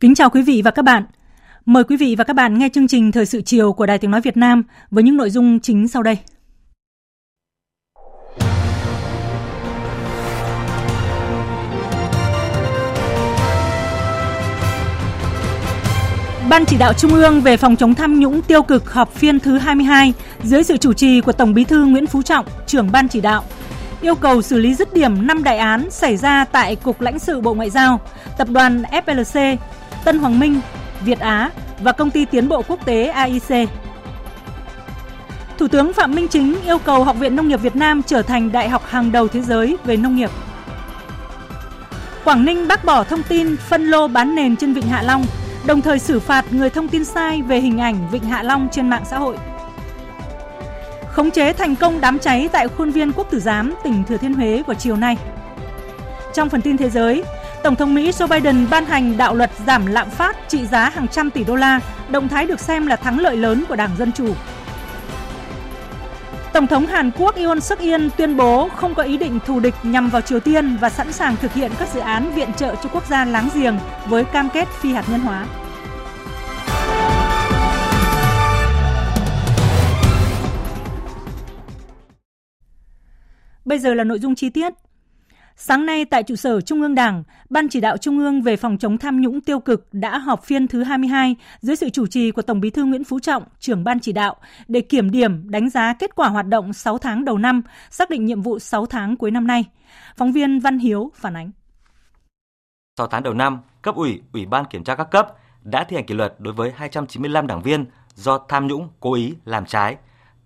Kính chào quý vị và các bạn. Mời quý vị và các bạn nghe chương trình Thời sự chiều của Đài Tiếng Nói Việt Nam với những nội dung chính sau đây. Ban chỉ đạo Trung ương về phòng chống tham nhũng tiêu cực họp phiên thứ 22 dưới sự chủ trì của Tổng Bí thư Nguyễn Phú Trọng, trưởng ban chỉ đạo, yêu cầu xử lý dứt điểm 5 đại án xảy ra tại Cục lãnh sự Bộ Ngoại giao, Tập đoàn FLC, Tân Hoàng Minh, Việt Á và Công ty Tiến bộ Quốc tế AIC. Thủ tướng Phạm Minh Chính yêu cầu Học viện Nông nghiệp Việt Nam trở thành đại học hàng đầu thế giới về nông nghiệp. Quảng Ninh bác bỏ thông tin phân lô bán nền trên Vịnh Hạ Long, đồng thời xử phạt người thông tin sai về hình ảnh Vịnh Hạ Long trên mạng xã hội. Khống chế thành công đám cháy tại khuôn viên Quốc Tử Giám, tỉnh Thừa Thiên Huế vào chiều nay. Trong phần tin thế giới, Tổng thống Mỹ Joe Biden ban hành đạo luật giảm lạm phát trị giá hàng trăm tỷ đô la, động thái được xem là thắng lợi lớn của Đảng Dân Chủ. Tổng thống Hàn Quốc Yoon suk yeol tuyên bố không có ý định thù địch nhằm vào Triều Tiên và sẵn sàng thực hiện các dự án viện trợ cho quốc gia láng giềng với cam kết phi hạt nhân hóa. Bây giờ là nội dung chi tiết. Sáng nay tại trụ sở Trung ương Đảng, Ban chỉ đạo Trung ương về phòng chống tham nhũng tiêu cực đã họp phiên thứ 22 dưới sự chủ trì của Tổng Bí thư Nguyễn Phú Trọng, trưởng ban chỉ đạo để kiểm điểm, đánh giá kết quả hoạt động 6 tháng đầu năm, xác định nhiệm vụ 6 tháng cuối năm nay. Phóng viên Văn Hiếu phản ánh. 6 tháng đầu năm, cấp ủy, ủy ban kiểm tra các cấp đã thi hành kỷ luật đối với 295 đảng viên do tham nhũng cố ý làm trái,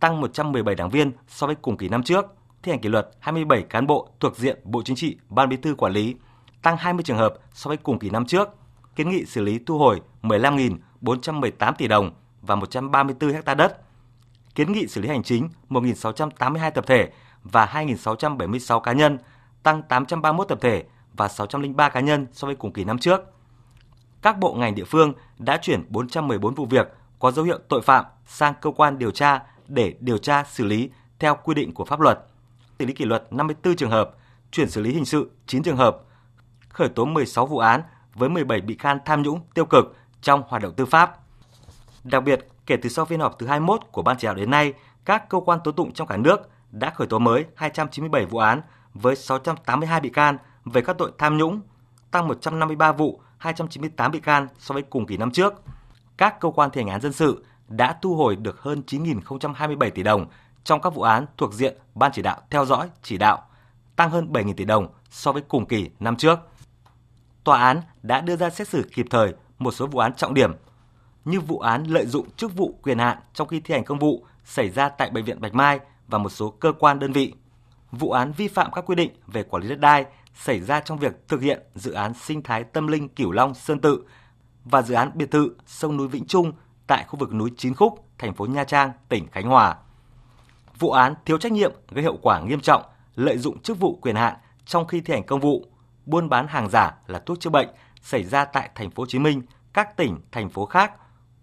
tăng 117 đảng viên so với cùng kỳ năm trước – thi hành kỷ luật 27 cán bộ thuộc diện Bộ Chính trị, Ban Bí thư quản lý, tăng 20 trường hợp so với cùng kỳ năm trước. Kiến nghị xử lý thu hồi 15.418 tỷ đồng và 134 ha đất. Kiến nghị xử lý hành chính 1.682 tập thể và 2.676 cá nhân, tăng 831 tập thể và 603 cá nhân so với cùng kỳ năm trước. Các bộ ngành địa phương đã chuyển 414 vụ việc có dấu hiệu tội phạm sang cơ quan điều tra để điều tra xử lý theo quy định của pháp luật xử lý kỷ luật 54 trường hợp, chuyển xử lý hình sự 9 trường hợp, khởi tố 16 vụ án với 17 bị can tham nhũng tiêu cực trong hoạt động tư pháp. Đặc biệt, kể từ sau phiên họp thứ 21 của Ban chỉ đạo đến nay, các cơ quan tố tụng trong cả nước đã khởi tố mới 297 vụ án với 682 bị can về các tội tham nhũng, tăng 153 vụ, 298 bị can so với cùng kỳ năm trước. Các cơ quan thi hành án dân sự đã thu hồi được hơn 9.027 tỷ đồng trong các vụ án thuộc diện Ban chỉ đạo theo dõi, chỉ đạo, tăng hơn 7.000 tỷ đồng so với cùng kỳ năm trước. Tòa án đã đưa ra xét xử kịp thời một số vụ án trọng điểm như vụ án lợi dụng chức vụ quyền hạn trong khi thi hành công vụ xảy ra tại Bệnh viện Bạch Mai và một số cơ quan đơn vị, vụ án vi phạm các quy định về quản lý đất đai xảy ra trong việc thực hiện dự án sinh thái tâm linh Cửu Long Sơn Tự và dự án biệt thự sông núi Vĩnh Trung tại khu vực núi Chín Khúc, thành phố Nha Trang, tỉnh Khánh Hòa vụ án thiếu trách nhiệm gây hậu quả nghiêm trọng, lợi dụng chức vụ quyền hạn trong khi thi hành công vụ, buôn bán hàng giả là thuốc chữa bệnh xảy ra tại thành phố Hồ Chí Minh, các tỉnh, thành phố khác,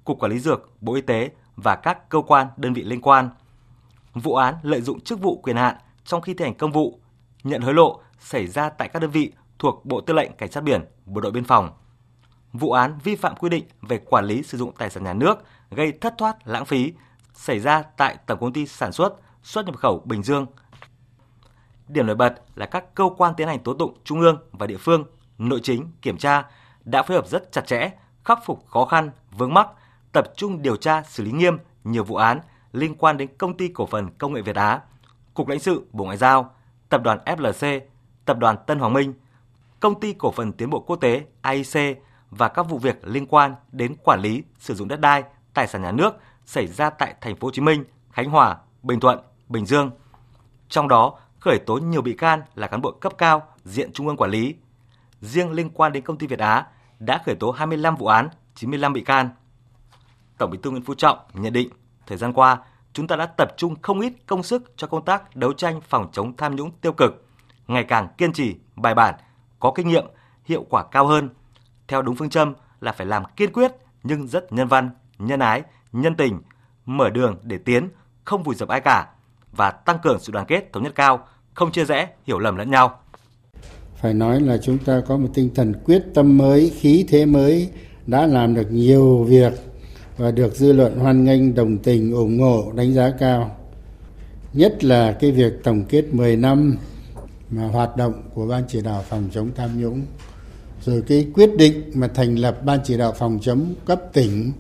Cục Quản lý dược, Bộ Y tế và các cơ quan đơn vị liên quan. Vụ án lợi dụng chức vụ quyền hạn trong khi thi hành công vụ, nhận hối lộ xảy ra tại các đơn vị thuộc Bộ Tư lệnh Cảnh sát biển, Bộ đội biên phòng. Vụ án vi phạm quy định về quản lý sử dụng tài sản nhà nước gây thất thoát lãng phí xảy ra tại Tổng công ty sản xuất xuất nhập khẩu Bình Dương. Điểm nổi bật là các cơ quan tiến hành tố tụng trung ương và địa phương, nội chính, kiểm tra đã phối hợp rất chặt chẽ, khắc phục khó khăn, vướng mắc, tập trung điều tra xử lý nghiêm nhiều vụ án liên quan đến công ty cổ phần công nghệ Việt Á, Cục lãnh sự Bộ Ngoại giao, Tập đoàn FLC, Tập đoàn Tân Hoàng Minh, Công ty Cổ phần Tiến bộ Quốc tế AIC và các vụ việc liên quan đến quản lý, sử dụng đất đai, tài sản nhà nước xảy ra tại thành phố Hồ Chí Minh, Khánh Hòa, Bình Thuận, Bình Dương. Trong đó, khởi tố nhiều bị can là cán bộ cấp cao diện trung ương quản lý. Riêng liên quan đến công ty Việt Á đã khởi tố 25 vụ án, 95 bị can. Tổng Bí thư Nguyễn Phú Trọng nhận định, thời gian qua, chúng ta đã tập trung không ít công sức cho công tác đấu tranh phòng chống tham nhũng tiêu cực, ngày càng kiên trì, bài bản, có kinh nghiệm, hiệu quả cao hơn. Theo đúng phương châm là phải làm kiên quyết nhưng rất nhân văn, nhân ái, nhân tình, mở đường để tiến, không vùi dập ai cả và tăng cường sự đoàn kết thống nhất cao, không chia rẽ, hiểu lầm lẫn nhau. Phải nói là chúng ta có một tinh thần quyết tâm mới, khí thế mới, đã làm được nhiều việc và được dư luận hoan nghênh, đồng tình, ủng hộ, đánh giá cao. Nhất là cái việc tổng kết 10 năm mà hoạt động của Ban chỉ đạo phòng chống tham nhũng rồi cái quyết định mà thành lập ban chỉ đạo phòng chống cấp tỉnh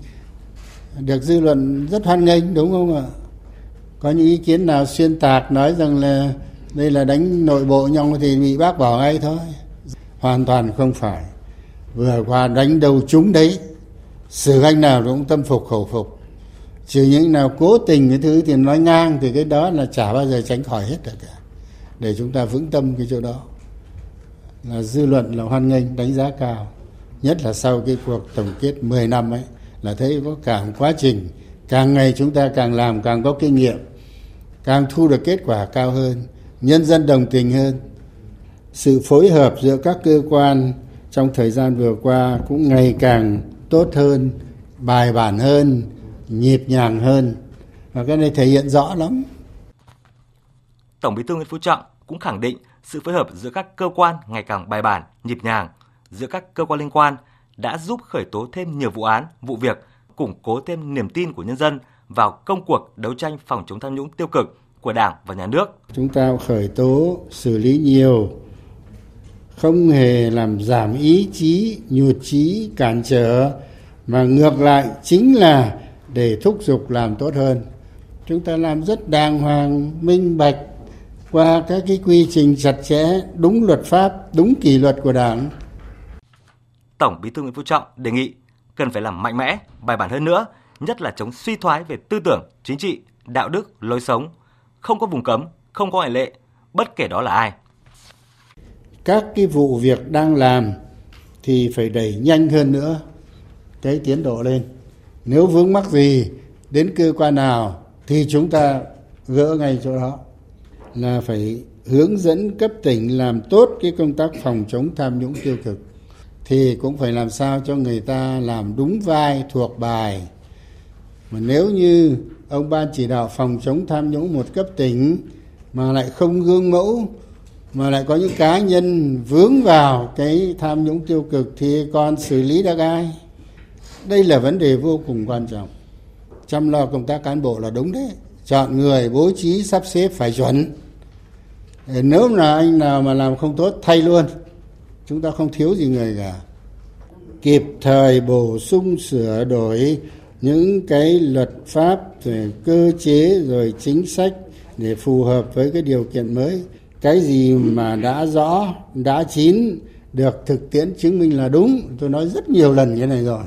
được dư luận rất hoan nghênh đúng không ạ có những ý kiến nào xuyên tạc nói rằng là đây là đánh nội bộ nhau thì bị bác bỏ ngay thôi? Hoàn toàn không phải. Vừa qua đánh đầu chúng đấy xử anh nào cũng tâm phục khẩu phục. Trừ những nào cố tình cái thứ thì nói ngang thì cái đó là chả bao giờ tránh khỏi hết được cả. Để chúng ta vững tâm cái chỗ đó. Là dư luận là hoan nghênh, đánh giá cao. Nhất là sau cái cuộc tổng kết 10 năm ấy, là thấy có cả một quá trình càng ngày chúng ta càng làm càng có kinh nghiệm càng thu được kết quả cao hơn nhân dân đồng tình hơn. Sự phối hợp giữa các cơ quan trong thời gian vừa qua cũng ngày càng tốt hơn bài bản hơn nhịp nhàng hơn. Và cái này thể hiện rõ lắm. Tổng Bí thư Nguyễn Phú Trọng cũng khẳng định sự phối hợp giữa các cơ quan ngày càng bài bản, nhịp nhàng giữa các cơ quan liên quan đã giúp khởi tố thêm nhiều vụ án, vụ việc, củng cố thêm niềm tin của nhân dân vào công cuộc đấu tranh phòng chống tham nhũng tiêu cực của Đảng và Nhà nước. Chúng ta khởi tố, xử lý nhiều, không hề làm giảm ý chí, nhụt chí, cản trở, mà ngược lại chính là để thúc giục làm tốt hơn. Chúng ta làm rất đàng hoàng, minh bạch, qua các cái quy trình chặt chẽ, đúng luật pháp, đúng kỷ luật của Đảng. Tổng Bí thư Nguyễn Phú Trọng đề nghị cần phải làm mạnh mẽ, bài bản hơn nữa, nhất là chống suy thoái về tư tưởng, chính trị, đạo đức, lối sống, không có vùng cấm, không có ngoại lệ, bất kể đó là ai. Các cái vụ việc đang làm thì phải đẩy nhanh hơn nữa cái tiến độ lên. Nếu vướng mắc gì đến cơ quan nào thì chúng ta gỡ ngay chỗ đó là phải hướng dẫn cấp tỉnh làm tốt cái công tác phòng chống tham nhũng tiêu cực thì cũng phải làm sao cho người ta làm đúng vai thuộc bài. Mà nếu như ông ban chỉ đạo phòng chống tham nhũng một cấp tỉnh mà lại không gương mẫu, mà lại có những cá nhân vướng vào cái tham nhũng tiêu cực thì còn xử lý được ai? Đây là vấn đề vô cùng quan trọng. Chăm lo công tác cán bộ là đúng đấy. Chọn người bố trí sắp xếp phải chuẩn. Nếu là anh nào mà làm không tốt, thay luôn chúng ta không thiếu gì người cả. Kịp thời bổ sung sửa đổi những cái luật pháp rồi cơ chế rồi chính sách để phù hợp với cái điều kiện mới. Cái gì mà đã rõ, đã chín, được thực tiễn chứng minh là đúng, tôi nói rất nhiều lần như này rồi,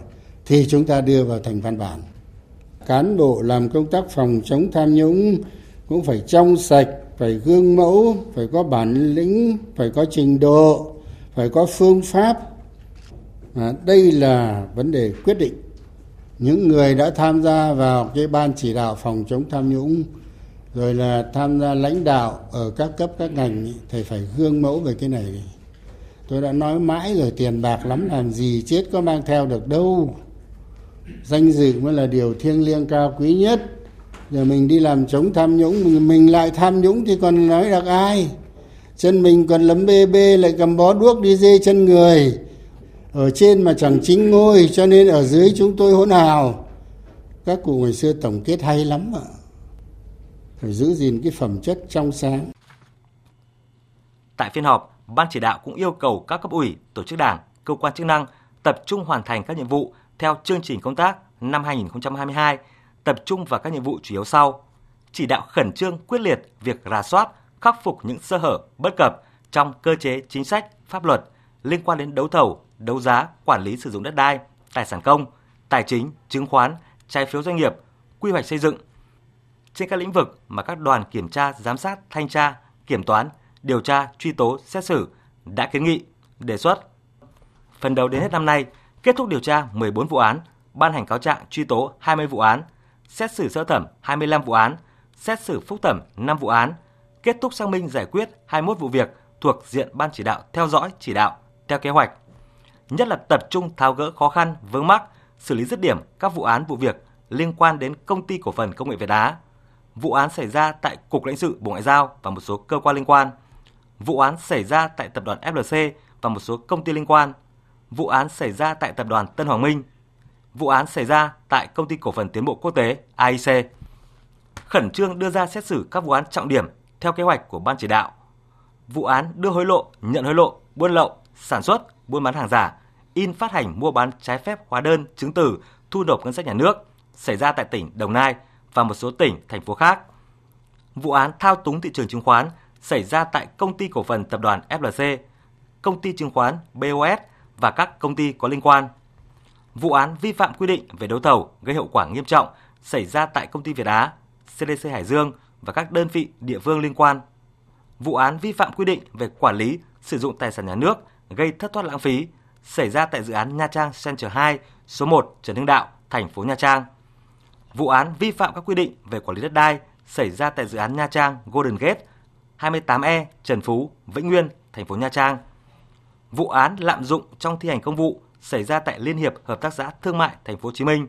thì chúng ta đưa vào thành văn bản. Cán bộ làm công tác phòng chống tham nhũng cũng phải trong sạch, phải gương mẫu, phải có bản lĩnh, phải có trình độ phải có phương pháp. À, đây là vấn đề quyết định. Những người đã tham gia vào cái ban chỉ đạo phòng chống tham nhũng rồi là tham gia lãnh đạo ở các cấp các ngành thì phải gương mẫu về cái này. Tôi đã nói mãi rồi tiền bạc lắm làm gì chết có mang theo được đâu. Danh dự mới là điều thiêng liêng cao quý nhất. Giờ mình đi làm chống tham nhũng mình, mình lại tham nhũng thì còn nói được ai? Chân mình còn lấm bê bê, lại cầm bó đuốc đi dê chân người. Ở trên mà chẳng chính ngôi, cho nên ở dưới chúng tôi hỗn hào. Các cụ ngày xưa tổng kết hay lắm ạ. Phải giữ gìn cái phẩm chất trong sáng. Tại phiên họp, ban chỉ đạo cũng yêu cầu các cấp ủy, tổ chức đảng, cơ quan chức năng tập trung hoàn thành các nhiệm vụ theo chương trình công tác năm 2022 tập trung vào các nhiệm vụ chủ yếu sau. Chỉ đạo khẩn trương, quyết liệt việc rà soát khắc phục những sơ hở bất cập trong cơ chế chính sách, pháp luật liên quan đến đấu thầu, đấu giá, quản lý sử dụng đất đai, tài sản công, tài chính, chứng khoán, trái phiếu doanh nghiệp, quy hoạch xây dựng. Trên các lĩnh vực mà các đoàn kiểm tra, giám sát, thanh tra, kiểm toán, điều tra, truy tố, xét xử đã kiến nghị, đề xuất. Phần đầu đến hết năm nay, kết thúc điều tra 14 vụ án, ban hành cáo trạng truy tố 20 vụ án, xét xử sơ thẩm 25 vụ án, xét xử phúc thẩm 5 vụ án, kết thúc xác minh giải quyết 21 vụ việc thuộc diện ban chỉ đạo theo dõi chỉ đạo theo kế hoạch. Nhất là tập trung tháo gỡ khó khăn, vướng mắc, xử lý dứt điểm các vụ án vụ việc liên quan đến công ty cổ phần công nghệ Việt Á, vụ án xảy ra tại Cục lãnh sự Bộ Ngoại giao và một số cơ quan liên quan, vụ án xảy ra tại tập đoàn FLC và một số công ty liên quan, vụ án xảy ra tại tập đoàn Tân Hoàng Minh, vụ án xảy ra tại công ty cổ phần tiến bộ quốc tế AIC. Khẩn trương đưa ra xét xử các vụ án trọng điểm theo kế hoạch của ban chỉ đạo. Vụ án đưa hối lộ, nhận hối lộ, buôn lậu, sản xuất, buôn bán hàng giả, in phát hành mua bán trái phép hóa đơn, chứng từ, thu nộp ngân sách nhà nước xảy ra tại tỉnh Đồng Nai và một số tỉnh, thành phố khác. Vụ án thao túng thị trường chứng khoán xảy ra tại công ty cổ phần tập đoàn FLC, công ty chứng khoán BOS và các công ty có liên quan. Vụ án vi phạm quy định về đấu thầu gây hậu quả nghiêm trọng xảy ra tại công ty Việt Á, CDC Hải Dương và các đơn vị địa phương liên quan. Vụ án vi phạm quy định về quản lý, sử dụng tài sản nhà nước gây thất thoát lãng phí xảy ra tại dự án Nha Trang Center 2, số 1 Trần Hưng Đạo, thành phố Nha Trang. Vụ án vi phạm các quy định về quản lý đất đai xảy ra tại dự án Nha Trang Golden Gate 28E Trần Phú, Vĩnh Nguyên, thành phố Nha Trang. Vụ án lạm dụng trong thi hành công vụ xảy ra tại Liên hiệp Hợp tác xã Thương mại thành phố Hồ Chí Minh.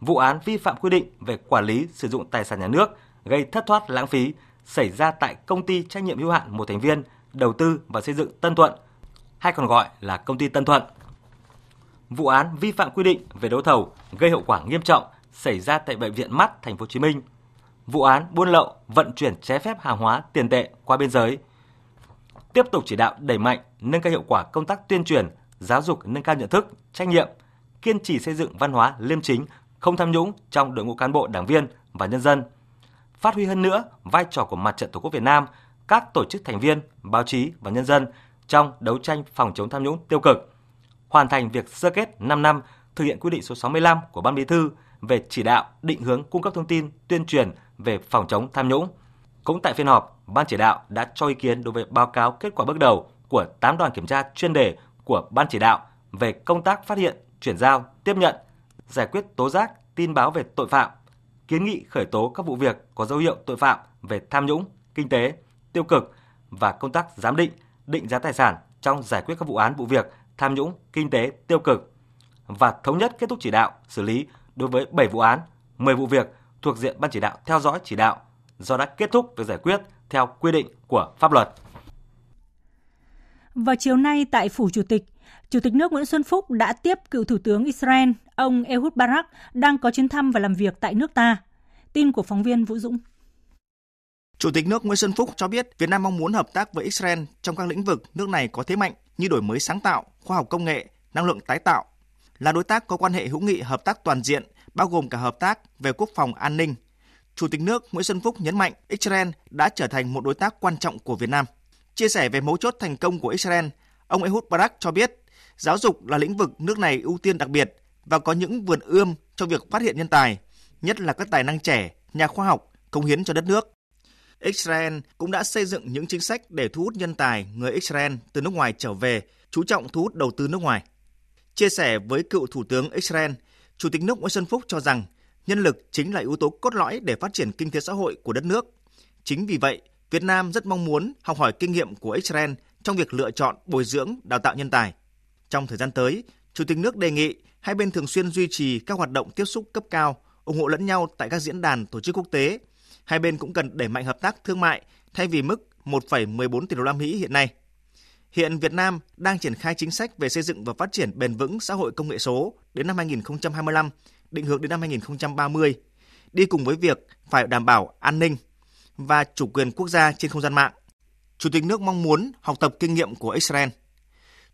Vụ án vi phạm quy định về quản lý sử dụng tài sản nhà nước gây thất thoát lãng phí xảy ra tại công ty trách nhiệm hữu hạn một thành viên đầu tư và xây dựng Tân Thuận, hay còn gọi là công ty Tân Thuận. Vụ án vi phạm quy định về đấu thầu gây hậu quả nghiêm trọng xảy ra tại bệnh viện Mắt thành phố Hồ Chí Minh. Vụ án buôn lậu, vận chuyển trái phép hàng hóa tiền tệ qua biên giới. Tiếp tục chỉ đạo đẩy mạnh nâng cao hiệu quả công tác tuyên truyền, giáo dục nâng cao nhận thức, trách nhiệm, kiên trì xây dựng văn hóa liêm chính, không tham nhũng trong đội ngũ cán bộ, đảng viên và nhân dân. Phát huy hơn nữa vai trò của Mặt trận Tổ quốc Việt Nam, các tổ chức thành viên, báo chí và nhân dân trong đấu tranh phòng chống tham nhũng tiêu cực. Hoàn thành việc sơ kết 5 năm thực hiện quy định số 65 của Ban Bí thư về chỉ đạo, định hướng cung cấp thông tin, tuyên truyền về phòng chống tham nhũng. Cũng tại phiên họp, Ban chỉ đạo đã cho ý kiến đối với báo cáo kết quả bước đầu của 8 đoàn kiểm tra chuyên đề của Ban chỉ đạo về công tác phát hiện, chuyển giao, tiếp nhận, giải quyết tố giác, tin báo về tội phạm, kiến nghị khởi tố các vụ việc có dấu hiệu tội phạm về tham nhũng, kinh tế, tiêu cực và công tác giám định, định giá tài sản trong giải quyết các vụ án vụ việc tham nhũng, kinh tế, tiêu cực và thống nhất kết thúc chỉ đạo xử lý đối với 7 vụ án, 10 vụ việc thuộc diện ban chỉ đạo theo dõi chỉ đạo do đã kết thúc việc giải quyết theo quy định của pháp luật. Vào chiều nay tại Phủ Chủ tịch, Chủ tịch nước Nguyễn Xuân Phúc đã tiếp cựu Thủ tướng Israel, ông Ehud Barak, đang có chuyến thăm và làm việc tại nước ta. Tin của phóng viên Vũ Dũng. Chủ tịch nước Nguyễn Xuân Phúc cho biết Việt Nam mong muốn hợp tác với Israel trong các lĩnh vực nước này có thế mạnh như đổi mới sáng tạo, khoa học công nghệ, năng lượng tái tạo, là đối tác có quan hệ hữu nghị hợp tác toàn diện, bao gồm cả hợp tác về quốc phòng an ninh. Chủ tịch nước Nguyễn Xuân Phúc nhấn mạnh Israel đã trở thành một đối tác quan trọng của Việt Nam. Chia sẻ về mấu chốt thành công của Israel, ông Ehud Barak cho biết giáo dục là lĩnh vực nước này ưu tiên đặc biệt và có những vườn ươm cho việc phát hiện nhân tài, nhất là các tài năng trẻ, nhà khoa học, công hiến cho đất nước. Israel cũng đã xây dựng những chính sách để thu hút nhân tài người Israel từ nước ngoài trở về, chú trọng thu hút đầu tư nước ngoài. Chia sẻ với cựu Thủ tướng Israel, Chủ tịch nước Nguyễn Xuân Phúc cho rằng nhân lực chính là yếu tố cốt lõi để phát triển kinh tế xã hội của đất nước. Chính vì vậy, Việt Nam rất mong muốn học hỏi kinh nghiệm của Israel trong việc lựa chọn, bồi dưỡng, đào tạo nhân tài. Trong thời gian tới, Chủ tịch nước đề nghị hai bên thường xuyên duy trì các hoạt động tiếp xúc cấp cao, ủng hộ lẫn nhau tại các diễn đàn tổ chức quốc tế. Hai bên cũng cần đẩy mạnh hợp tác thương mại thay vì mức 1,14 tỷ đô la Mỹ hiện nay. Hiện Việt Nam đang triển khai chính sách về xây dựng và phát triển bền vững xã hội công nghệ số đến năm 2025, định hướng đến năm 2030, đi cùng với việc phải đảm bảo an ninh và chủ quyền quốc gia trên không gian mạng. Chủ tịch nước mong muốn học tập kinh nghiệm của Israel.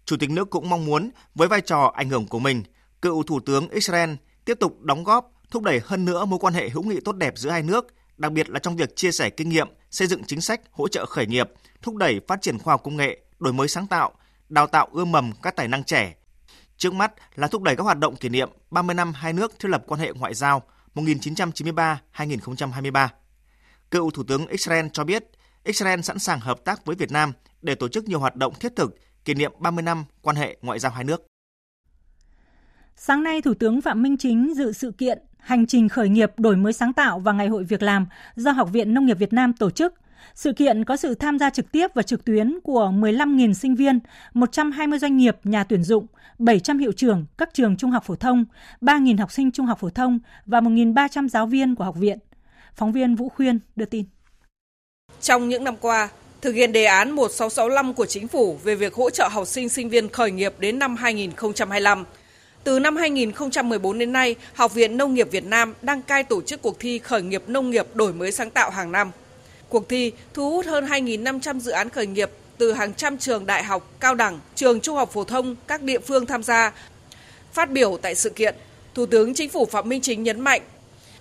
Chủ tịch nước cũng mong muốn với vai trò ảnh hưởng của mình, cựu Thủ tướng Israel tiếp tục đóng góp thúc đẩy hơn nữa mối quan hệ hữu nghị tốt đẹp giữa hai nước đặc biệt là trong việc chia sẻ kinh nghiệm, xây dựng chính sách hỗ trợ khởi nghiệp, thúc đẩy phát triển khoa học công nghệ, đổi mới sáng tạo, đào tạo ươm mầm các tài năng trẻ. Trước mắt là thúc đẩy các hoạt động kỷ niệm 30 năm hai nước thiết lập quan hệ ngoại giao 1993-2023. Cựu Thủ tướng Israel cho biết Israel sẵn sàng hợp tác với Việt Nam để tổ chức nhiều hoạt động thiết thực kỷ niệm 30 năm quan hệ ngoại giao hai nước. Sáng nay, Thủ tướng Phạm Minh Chính dự sự kiện Hành trình khởi nghiệp đổi mới sáng tạo và Ngày hội việc làm do Học viện Nông nghiệp Việt Nam tổ chức. Sự kiện có sự tham gia trực tiếp và trực tuyến của 15.000 sinh viên, 120 doanh nghiệp, nhà tuyển dụng, 700 hiệu trưởng các trường trung học phổ thông, 3.000 học sinh trung học phổ thông và 1.300 giáo viên của học viện. Phóng viên Vũ Khuyên đưa tin. Trong những năm qua, thực hiện đề án 1665 của chính phủ về việc hỗ trợ học sinh sinh viên khởi nghiệp đến năm 2025, từ năm 2014 đến nay, Học viện Nông nghiệp Việt Nam đăng cai tổ chức cuộc thi khởi nghiệp nông nghiệp đổi mới sáng tạo hàng năm. Cuộc thi thu hút hơn 2.500 dự án khởi nghiệp từ hàng trăm trường đại học, cao đẳng, trường trung học phổ thông, các địa phương tham gia. Phát biểu tại sự kiện, Thủ tướng Chính phủ Phạm Minh Chính nhấn mạnh,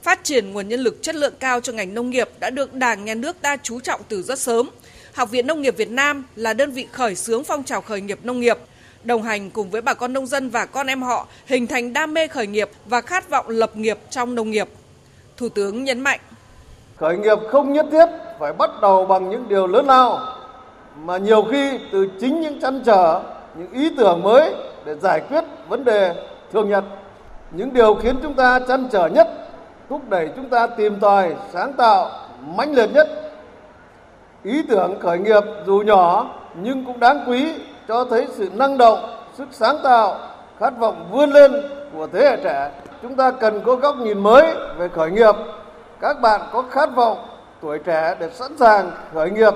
phát triển nguồn nhân lực chất lượng cao cho ngành nông nghiệp đã được Đảng, Nhà nước ta chú trọng từ rất sớm. Học viện Nông nghiệp Việt Nam là đơn vị khởi xướng phong trào khởi nghiệp nông nghiệp – đồng hành cùng với bà con nông dân và con em họ hình thành đam mê khởi nghiệp và khát vọng lập nghiệp trong nông nghiệp. Thủ tướng nhấn mạnh. Khởi nghiệp không nhất thiết phải bắt đầu bằng những điều lớn lao, mà nhiều khi từ chính những chăn trở, những ý tưởng mới để giải quyết vấn đề thường nhật. Những điều khiến chúng ta chăn trở nhất, thúc đẩy chúng ta tìm tòi, sáng tạo, mãnh liệt nhất. Ý tưởng khởi nghiệp dù nhỏ nhưng cũng đáng quý cho thấy sự năng động, sức sáng tạo, khát vọng vươn lên của thế hệ trẻ. Chúng ta cần có góc nhìn mới về khởi nghiệp. Các bạn có khát vọng tuổi trẻ để sẵn sàng khởi nghiệp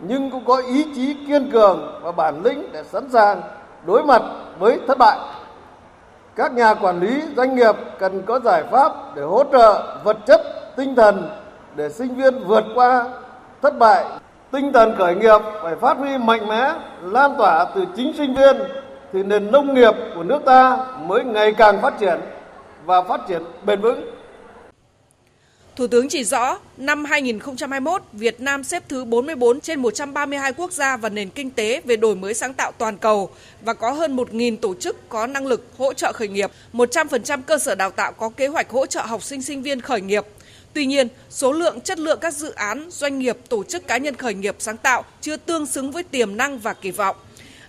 nhưng cũng có ý chí kiên cường và bản lĩnh để sẵn sàng đối mặt với thất bại. Các nhà quản lý doanh nghiệp cần có giải pháp để hỗ trợ vật chất, tinh thần để sinh viên vượt qua thất bại Tinh thần khởi nghiệp phải phát huy mạnh mẽ, lan tỏa từ chính sinh viên thì nền nông nghiệp của nước ta mới ngày càng phát triển và phát triển bền vững. Thủ tướng chỉ rõ, năm 2021, Việt Nam xếp thứ 44 trên 132 quốc gia và nền kinh tế về đổi mới sáng tạo toàn cầu và có hơn 1.000 tổ chức có năng lực hỗ trợ khởi nghiệp, 100% cơ sở đào tạo có kế hoạch hỗ trợ học sinh sinh viên khởi nghiệp, Tuy nhiên, số lượng chất lượng các dự án, doanh nghiệp, tổ chức cá nhân khởi nghiệp sáng tạo chưa tương xứng với tiềm năng và kỳ vọng.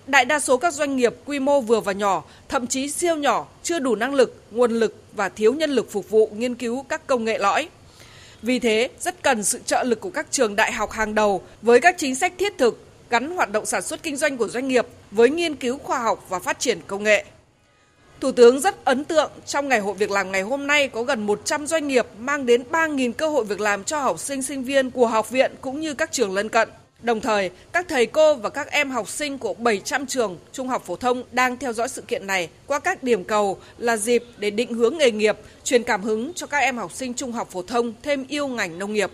Đại đa số các doanh nghiệp quy mô vừa và nhỏ, thậm chí siêu nhỏ, chưa đủ năng lực, nguồn lực và thiếu nhân lực phục vụ nghiên cứu các công nghệ lõi. Vì thế, rất cần sự trợ lực của các trường đại học hàng đầu với các chính sách thiết thực gắn hoạt động sản xuất kinh doanh của doanh nghiệp với nghiên cứu khoa học và phát triển công nghệ. Thủ tướng rất ấn tượng trong ngày hội việc làm ngày hôm nay có gần 100 doanh nghiệp mang đến 3.000 cơ hội việc làm cho học sinh sinh viên của học viện cũng như các trường lân cận. Đồng thời, các thầy cô và các em học sinh của 700 trường trung học phổ thông đang theo dõi sự kiện này qua các điểm cầu là dịp để định hướng nghề nghiệp, truyền cảm hứng cho các em học sinh trung học phổ thông thêm yêu ngành nông nghiệp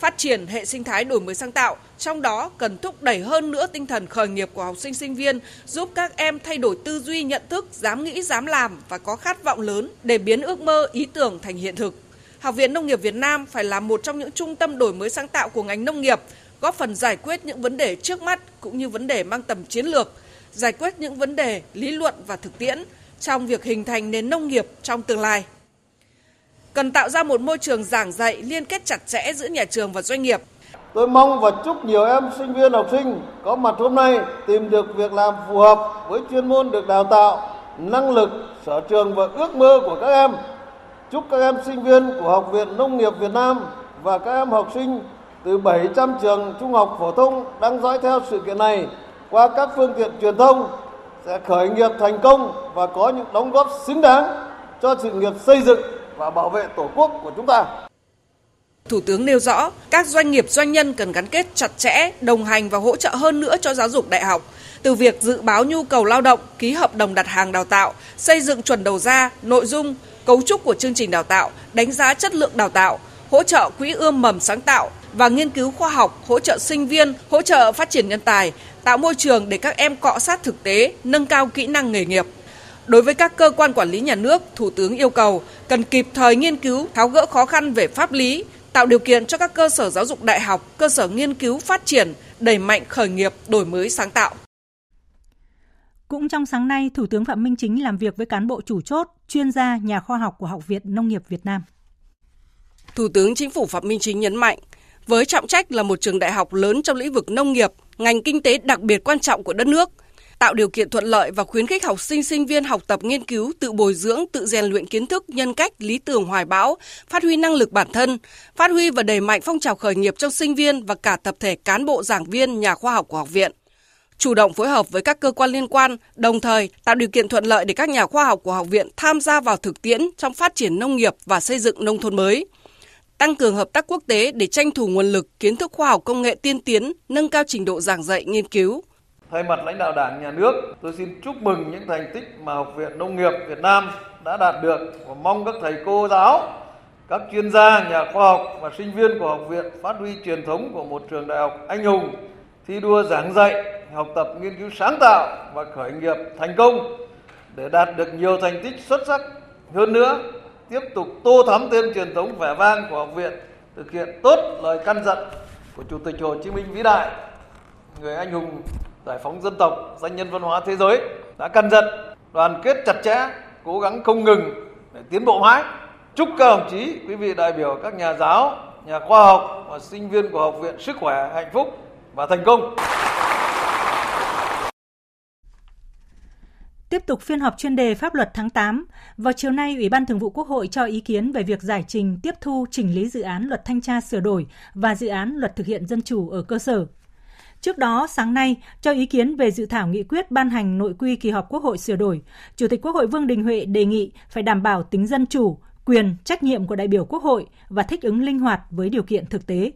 phát triển hệ sinh thái đổi mới sáng tạo, trong đó cần thúc đẩy hơn nữa tinh thần khởi nghiệp của học sinh sinh viên, giúp các em thay đổi tư duy nhận thức, dám nghĩ, dám làm và có khát vọng lớn để biến ước mơ, ý tưởng thành hiện thực. Học viện Nông nghiệp Việt Nam phải là một trong những trung tâm đổi mới sáng tạo của ngành nông nghiệp, góp phần giải quyết những vấn đề trước mắt cũng như vấn đề mang tầm chiến lược, giải quyết những vấn đề lý luận và thực tiễn trong việc hình thành nền nông nghiệp trong tương lai cần tạo ra một môi trường giảng dạy liên kết chặt chẽ giữa nhà trường và doanh nghiệp. Tôi mong và chúc nhiều em sinh viên học sinh có mặt hôm nay tìm được việc làm phù hợp với chuyên môn được đào tạo, năng lực, sở trường và ước mơ của các em. Chúc các em sinh viên của Học viện Nông nghiệp Việt Nam và các em học sinh từ 700 trường trung học phổ thông đang dõi theo sự kiện này qua các phương tiện truyền thông sẽ khởi nghiệp thành công và có những đóng góp xứng đáng cho sự nghiệp xây dựng và bảo vệ Tổ quốc của chúng ta. Thủ tướng nêu rõ, các doanh nghiệp doanh nhân cần gắn kết chặt chẽ, đồng hành và hỗ trợ hơn nữa cho giáo dục đại học, từ việc dự báo nhu cầu lao động, ký hợp đồng đặt hàng đào tạo, xây dựng chuẩn đầu ra, nội dung, cấu trúc của chương trình đào tạo, đánh giá chất lượng đào tạo, hỗ trợ quỹ ươm mầm sáng tạo và nghiên cứu khoa học, hỗ trợ sinh viên, hỗ trợ phát triển nhân tài, tạo môi trường để các em cọ sát thực tế, nâng cao kỹ năng nghề nghiệp. Đối với các cơ quan quản lý nhà nước, Thủ tướng yêu cầu cần kịp thời nghiên cứu, tháo gỡ khó khăn về pháp lý, tạo điều kiện cho các cơ sở giáo dục đại học, cơ sở nghiên cứu phát triển, đẩy mạnh khởi nghiệp, đổi mới sáng tạo. Cũng trong sáng nay, Thủ tướng Phạm Minh Chính làm việc với cán bộ chủ chốt, chuyên gia, nhà khoa học của Học viện Nông nghiệp Việt Nam. Thủ tướng Chính phủ Phạm Minh Chính nhấn mạnh, với trọng trách là một trường đại học lớn trong lĩnh vực nông nghiệp, ngành kinh tế đặc biệt quan trọng của đất nước, tạo điều kiện thuận lợi và khuyến khích học sinh sinh viên học tập nghiên cứu, tự bồi dưỡng, tự rèn luyện kiến thức, nhân cách, lý tưởng hoài bão, phát huy năng lực bản thân, phát huy và đẩy mạnh phong trào khởi nghiệp trong sinh viên và cả tập thể cán bộ giảng viên, nhà khoa học của học viện chủ động phối hợp với các cơ quan liên quan, đồng thời tạo điều kiện thuận lợi để các nhà khoa học của học viện tham gia vào thực tiễn trong phát triển nông nghiệp và xây dựng nông thôn mới. Tăng cường hợp tác quốc tế để tranh thủ nguồn lực, kiến thức khoa học công nghệ tiên tiến, nâng cao trình độ giảng dạy nghiên cứu. Thay mặt lãnh đạo Đảng, Nhà nước, tôi xin chúc mừng những thành tích mà Học viện Nông nghiệp Việt Nam đã đạt được và mong các thầy cô giáo, các chuyên gia, nhà khoa học và sinh viên của học viện phát huy truyền thống của một trường đại học anh hùng, thi đua giảng dạy, học tập nghiên cứu sáng tạo và khởi nghiệp thành công. Để đạt được nhiều thành tích xuất sắc hơn nữa, tiếp tục tô thắm thêm truyền thống vẻ vang của học viện, thực hiện tốt lời căn dặn của Chủ tịch Hồ Chí Minh vĩ đại, người anh hùng giải phóng dân tộc, danh nhân văn hóa thế giới đã căn dặn đoàn kết chặt chẽ, cố gắng không ngừng để tiến bộ mãi. Chúc các đồng chí, quý vị đại biểu, các nhà giáo, nhà khoa học và sinh viên của học viện sức khỏe, hạnh phúc và thành công. Tiếp tục phiên họp chuyên đề pháp luật tháng 8, vào chiều nay Ủy ban Thường vụ Quốc hội cho ý kiến về việc giải trình tiếp thu chỉnh lý dự án luật thanh tra sửa đổi và dự án luật thực hiện dân chủ ở cơ sở. Trước đó, sáng nay, cho ý kiến về dự thảo nghị quyết ban hành nội quy kỳ họp Quốc hội sửa đổi, Chủ tịch Quốc hội Vương Đình Huệ đề nghị phải đảm bảo tính dân chủ, quyền, trách nhiệm của đại biểu Quốc hội và thích ứng linh hoạt với điều kiện thực tế.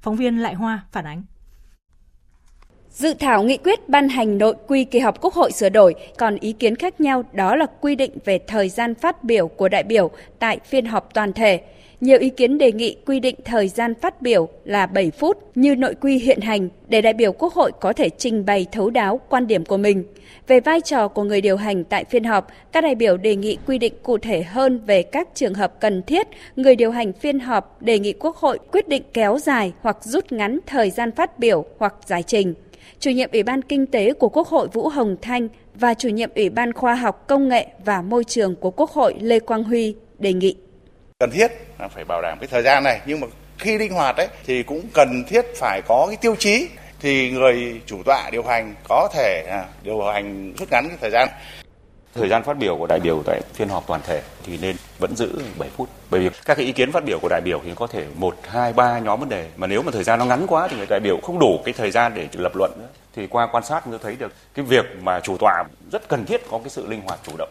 Phóng viên Lại Hoa phản ánh. Dự thảo nghị quyết ban hành nội quy kỳ họp Quốc hội sửa đổi còn ý kiến khác nhau đó là quy định về thời gian phát biểu của đại biểu tại phiên họp toàn thể. Nhiều ý kiến đề nghị quy định thời gian phát biểu là 7 phút như nội quy hiện hành để đại biểu Quốc hội có thể trình bày thấu đáo quan điểm của mình. Về vai trò của người điều hành tại phiên họp, các đại biểu đề nghị quy định cụ thể hơn về các trường hợp cần thiết, người điều hành phiên họp đề nghị Quốc hội quyết định kéo dài hoặc rút ngắn thời gian phát biểu hoặc giải trình chủ nhiệm Ủy ban Kinh tế của Quốc hội Vũ Hồng Thanh và chủ nhiệm Ủy ban Khoa học Công nghệ và Môi trường của Quốc hội Lê Quang Huy đề nghị. Cần thiết là phải bảo đảm cái thời gian này nhưng mà khi linh hoạt đấy thì cũng cần thiết phải có cái tiêu chí thì người chủ tọa điều hành có thể à, điều hành rút ngắn cái thời gian Thời gian phát biểu của đại biểu tại phiên họp toàn thể thì nên vẫn giữ 7 phút. Bởi vì các cái ý kiến phát biểu của đại biểu thì có thể một, hai, ba nhóm vấn đề. Mà nếu mà thời gian nó ngắn quá thì người đại biểu không đủ cái thời gian để lập luận nữa. Thì qua quan sát tôi thấy được cái việc mà chủ tọa rất cần thiết có cái sự linh hoạt chủ động.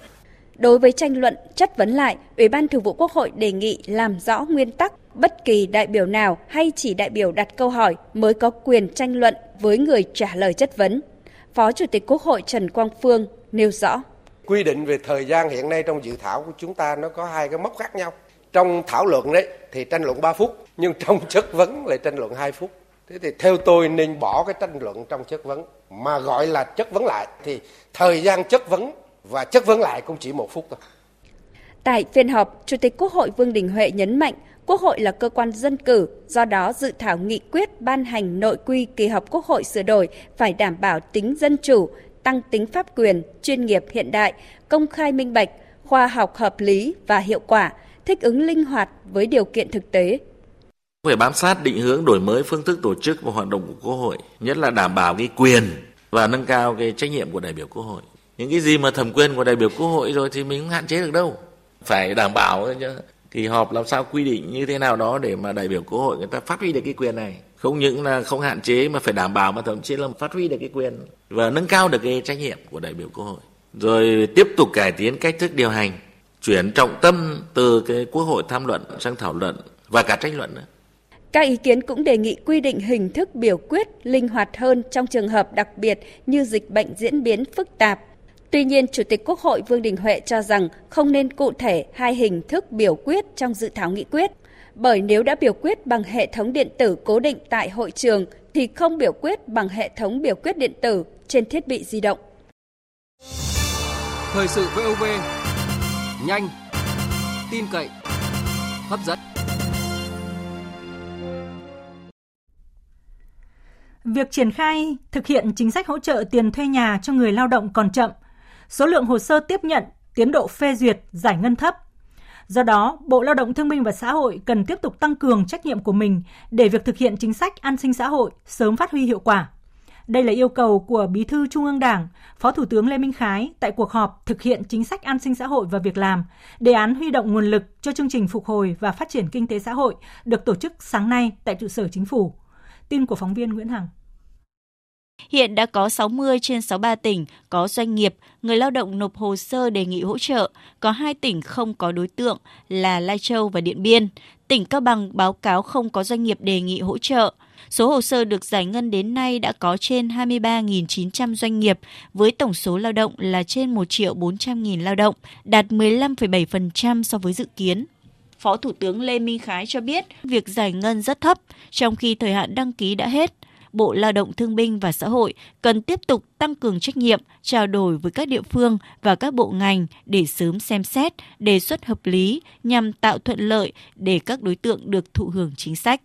Đối với tranh luận chất vấn lại, Ủy ban Thường vụ Quốc hội đề nghị làm rõ nguyên tắc bất kỳ đại biểu nào hay chỉ đại biểu đặt câu hỏi mới có quyền tranh luận với người trả lời chất vấn. Phó Chủ tịch Quốc hội Trần Quang Phương nêu rõ. Quy định về thời gian hiện nay trong dự thảo của chúng ta nó có hai cái mốc khác nhau. Trong thảo luận đấy thì tranh luận 3 phút nhưng trong chất vấn lại tranh luận 2 phút. Thế thì theo tôi nên bỏ cái tranh luận trong chất vấn mà gọi là chất vấn lại thì thời gian chất vấn và chất vấn lại cũng chỉ một phút thôi Tại phiên họp, Chủ tịch Quốc hội Vương Đình Huệ nhấn mạnh Quốc hội là cơ quan dân cử, do đó dự thảo nghị quyết ban hành nội quy kỳ họp Quốc hội sửa đổi phải đảm bảo tính dân chủ, tăng tính pháp quyền, chuyên nghiệp hiện đại, công khai minh bạch, khoa học hợp lý và hiệu quả, thích ứng linh hoạt với điều kiện thực tế. Phải bám sát định hướng đổi mới phương thức tổ chức và hoạt động của Quốc hội, nhất là đảm bảo cái quyền và nâng cao cái trách nhiệm của đại biểu Quốc hội. Những cái gì mà thẩm quyền của đại biểu Quốc hội rồi thì mình không hạn chế được đâu. Phải đảm bảo chứ kỳ họp làm sao quy định như thế nào đó để mà đại biểu Quốc hội người ta phát huy được cái quyền này không những là không hạn chế mà phải đảm bảo mà thậm chí là phát huy được cái quyền và nâng cao được cái trách nhiệm của đại biểu quốc hội rồi tiếp tục cải tiến cách thức điều hành, chuyển trọng tâm từ cái quốc hội tham luận sang thảo luận và cả tranh luận nữa các ý kiến cũng đề nghị quy định hình thức biểu quyết linh hoạt hơn trong trường hợp đặc biệt như dịch bệnh diễn biến phức tạp. Tuy nhiên, Chủ tịch Quốc hội Vương Đình Huệ cho rằng không nên cụ thể hai hình thức biểu quyết trong dự thảo nghị quyết, bởi nếu đã biểu quyết bằng hệ thống điện tử cố định tại hội trường thì không biểu quyết bằng hệ thống biểu quyết điện tử trên thiết bị di động. Thời sự VOV nhanh, tin cậy, hấp dẫn. Việc triển khai thực hiện chính sách hỗ trợ tiền thuê nhà cho người lao động còn chậm – Số lượng hồ sơ tiếp nhận, tiến độ phê duyệt, giải ngân thấp. Do đó, Bộ Lao động Thương minh và Xã hội cần tiếp tục tăng cường trách nhiệm của mình để việc thực hiện chính sách an sinh xã hội sớm phát huy hiệu quả. Đây là yêu cầu của Bí thư Trung ương Đảng, Phó Thủ tướng Lê Minh Khái tại cuộc họp thực hiện chính sách an sinh xã hội và việc làm, đề án huy động nguồn lực cho chương trình phục hồi và phát triển kinh tế xã hội được tổ chức sáng nay tại trụ sở chính phủ. Tin của phóng viên Nguyễn Hằng. Hiện đã có 60 trên 63 tỉnh có doanh nghiệp, người lao động nộp hồ sơ đề nghị hỗ trợ, có hai tỉnh không có đối tượng là Lai Châu và Điện Biên. Tỉnh Cao Bằng báo cáo không có doanh nghiệp đề nghị hỗ trợ. Số hồ sơ được giải ngân đến nay đã có trên 23.900 doanh nghiệp với tổng số lao động là trên 1 triệu 400 nghìn lao động, đạt 15,7% so với dự kiến. Phó Thủ tướng Lê Minh Khái cho biết việc giải ngân rất thấp, trong khi thời hạn đăng ký đã hết. Bộ Lao động Thương binh và Xã hội cần tiếp tục tăng cường trách nhiệm, trao đổi với các địa phương và các bộ ngành để sớm xem xét, đề xuất hợp lý nhằm tạo thuận lợi để các đối tượng được thụ hưởng chính sách.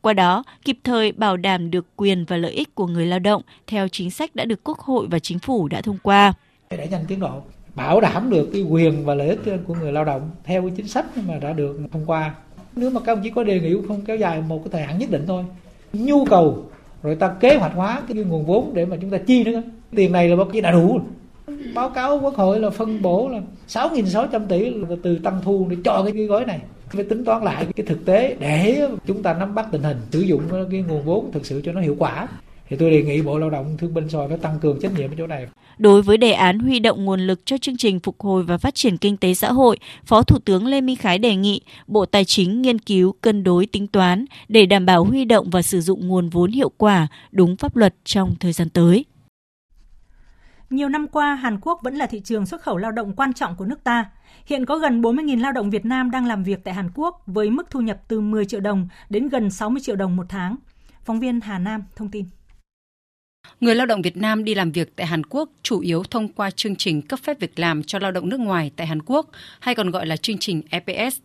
Qua đó, kịp thời bảo đảm được quyền và lợi ích của người lao động theo chính sách đã được Quốc hội và Chính phủ đã thông qua. Để nhanh tiến độ, bảo đảm được cái quyền và lợi ích của người lao động theo cái chính sách mà đã được thông qua. Nếu mà các ông chỉ có đề nghị không kéo dài một cái thời hạn nhất định thôi. Nhu cầu rồi ta kế hoạch hóa cái nguồn vốn để mà chúng ta chi nữa tiền này là bao nhiêu đã đủ báo cáo quốc hội là phân bổ là 6.600 tỷ là từ tăng thu để cho cái gói này. Phải tính toán lại cái thực tế để chúng ta nắm bắt tình hình, sử dụng cái nguồn vốn thực sự cho nó hiệu quả thì tôi đề nghị Bộ Lao động Thương binh Xã phải tăng cường trách nhiệm ở chỗ này. Đối với đề án huy động nguồn lực cho chương trình phục hồi và phát triển kinh tế xã hội, Phó Thủ tướng Lê Minh Khái đề nghị Bộ Tài chính nghiên cứu cân đối tính toán để đảm bảo huy động và sử dụng nguồn vốn hiệu quả, đúng pháp luật trong thời gian tới. Nhiều năm qua, Hàn Quốc vẫn là thị trường xuất khẩu lao động quan trọng của nước ta. Hiện có gần 40.000 lao động Việt Nam đang làm việc tại Hàn Quốc với mức thu nhập từ 10 triệu đồng đến gần 60 triệu đồng một tháng. Phóng viên Hà Nam thông tin. Người lao động Việt Nam đi làm việc tại Hàn Quốc chủ yếu thông qua chương trình cấp phép việc làm cho lao động nước ngoài tại Hàn Quốc, hay còn gọi là chương trình EPS.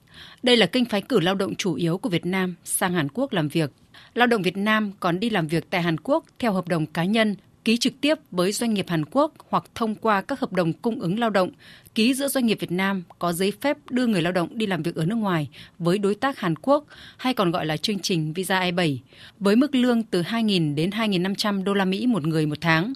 Đây là kênh phái cử lao động chủ yếu của Việt Nam sang Hàn Quốc làm việc. Lao động Việt Nam còn đi làm việc tại Hàn Quốc theo hợp đồng cá nhân ký trực tiếp với doanh nghiệp Hàn Quốc hoặc thông qua các hợp đồng cung ứng lao động ký giữa doanh nghiệp Việt Nam có giấy phép đưa người lao động đi làm việc ở nước ngoài với đối tác Hàn Quốc hay còn gọi là chương trình visa E7 với mức lương từ 2.000 đến 2.500 đô la Mỹ một người một tháng,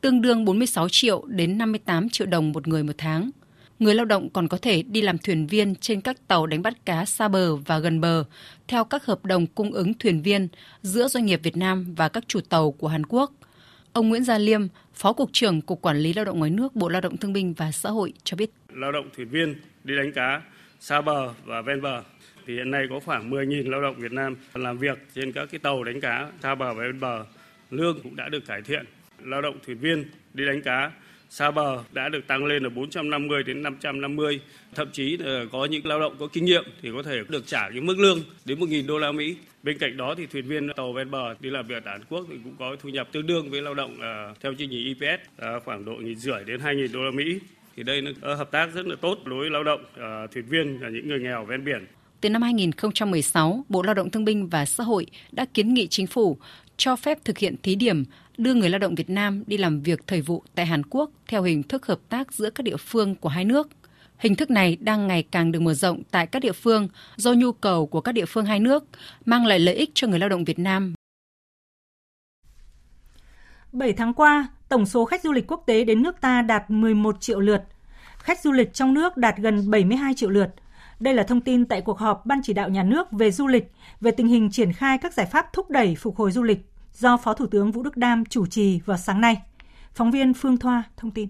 tương đương 46 triệu đến 58 triệu đồng một người một tháng. Người lao động còn có thể đi làm thuyền viên trên các tàu đánh bắt cá xa bờ và gần bờ theo các hợp đồng cung ứng thuyền viên giữa doanh nghiệp Việt Nam và các chủ tàu của Hàn Quốc – Ông Nguyễn Gia Liêm, Phó Cục trưởng Cục Quản lý Lao động ngoài nước Bộ Lao động Thương binh và Xã hội cho biết. Lao động thuyền viên đi đánh cá xa bờ và ven bờ thì hiện nay có khoảng 10.000 lao động Việt Nam làm việc trên các cái tàu đánh cá xa bờ và ven bờ. Lương cũng đã được cải thiện. Lao động thuyền viên đi đánh cá xa bờ đã được tăng lên là 450 đến 550, thậm chí là có những lao động có kinh nghiệm thì có thể được trả cái mức lương đến 1.000 đô la Mỹ. Bên cạnh đó thì thuyền viên tàu ven bờ đi làm việc tại Hàn Quốc thì cũng có thu nhập tương đương với lao động uh, theo chương trình IPS uh, à, khoảng độ nghìn rưỡi đến 2.000 đô la Mỹ. Thì đây là à, hợp tác rất là tốt đối với lao động uh, thuyền viên và những người nghèo ven biển. Từ năm 2016, Bộ Lao động Thương binh và Xã hội đã kiến nghị chính phủ cho phép thực hiện thí điểm đưa người lao động Việt Nam đi làm việc thời vụ tại Hàn Quốc theo hình thức hợp tác giữa các địa phương của hai nước. Hình thức này đang ngày càng được mở rộng tại các địa phương do nhu cầu của các địa phương hai nước, mang lại lợi ích cho người lao động Việt Nam. 7 tháng qua, tổng số khách du lịch quốc tế đến nước ta đạt 11 triệu lượt. Khách du lịch trong nước đạt gần 72 triệu lượt. Đây là thông tin tại cuộc họp Ban chỉ đạo nhà nước về du lịch về tình hình triển khai các giải pháp thúc đẩy phục hồi du lịch do Phó Thủ tướng Vũ Đức Đam chủ trì vào sáng nay. Phóng viên Phương Thoa thông tin.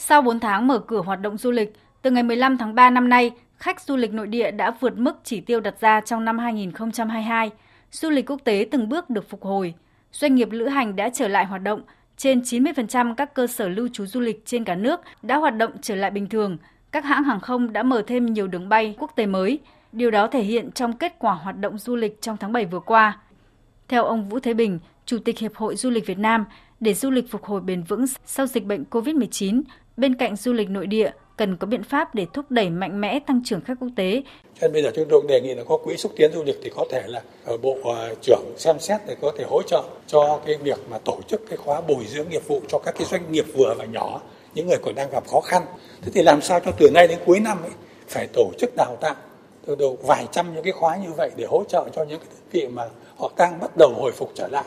Sau 4 tháng mở cửa hoạt động du lịch, từ ngày 15 tháng 3 năm nay, khách du lịch nội địa đã vượt mức chỉ tiêu đặt ra trong năm 2022. Du lịch quốc tế từng bước được phục hồi. Doanh nghiệp lữ hành đã trở lại hoạt động. Trên 90% các cơ sở lưu trú du lịch trên cả nước đã hoạt động trở lại bình thường. Các hãng hàng không đã mở thêm nhiều đường bay quốc tế mới. Điều đó thể hiện trong kết quả hoạt động du lịch trong tháng 7 vừa qua. Theo ông Vũ Thế Bình, Chủ tịch Hiệp hội Du lịch Việt Nam, để du lịch phục hồi bền vững sau dịch bệnh COVID-19, bên cạnh du lịch nội địa, cần có biện pháp để thúc đẩy mạnh mẽ tăng trưởng khách quốc tế. Cho nên bây giờ chúng tôi đề nghị là có quỹ xúc tiến du lịch thì có thể là ở bộ à, trưởng xem xét để có thể hỗ trợ cho cái việc mà tổ chức cái khóa bồi dưỡng nghiệp vụ cho các cái doanh nghiệp vừa và nhỏ, những người còn đang gặp khó khăn. Thế thì làm sao cho từ nay đến cuối năm ấy phải tổ chức đào tạo từ đầu vài trăm những cái khóa như vậy để hỗ trợ cho những cái đơn vị mà họ đang bắt đầu hồi phục trở lại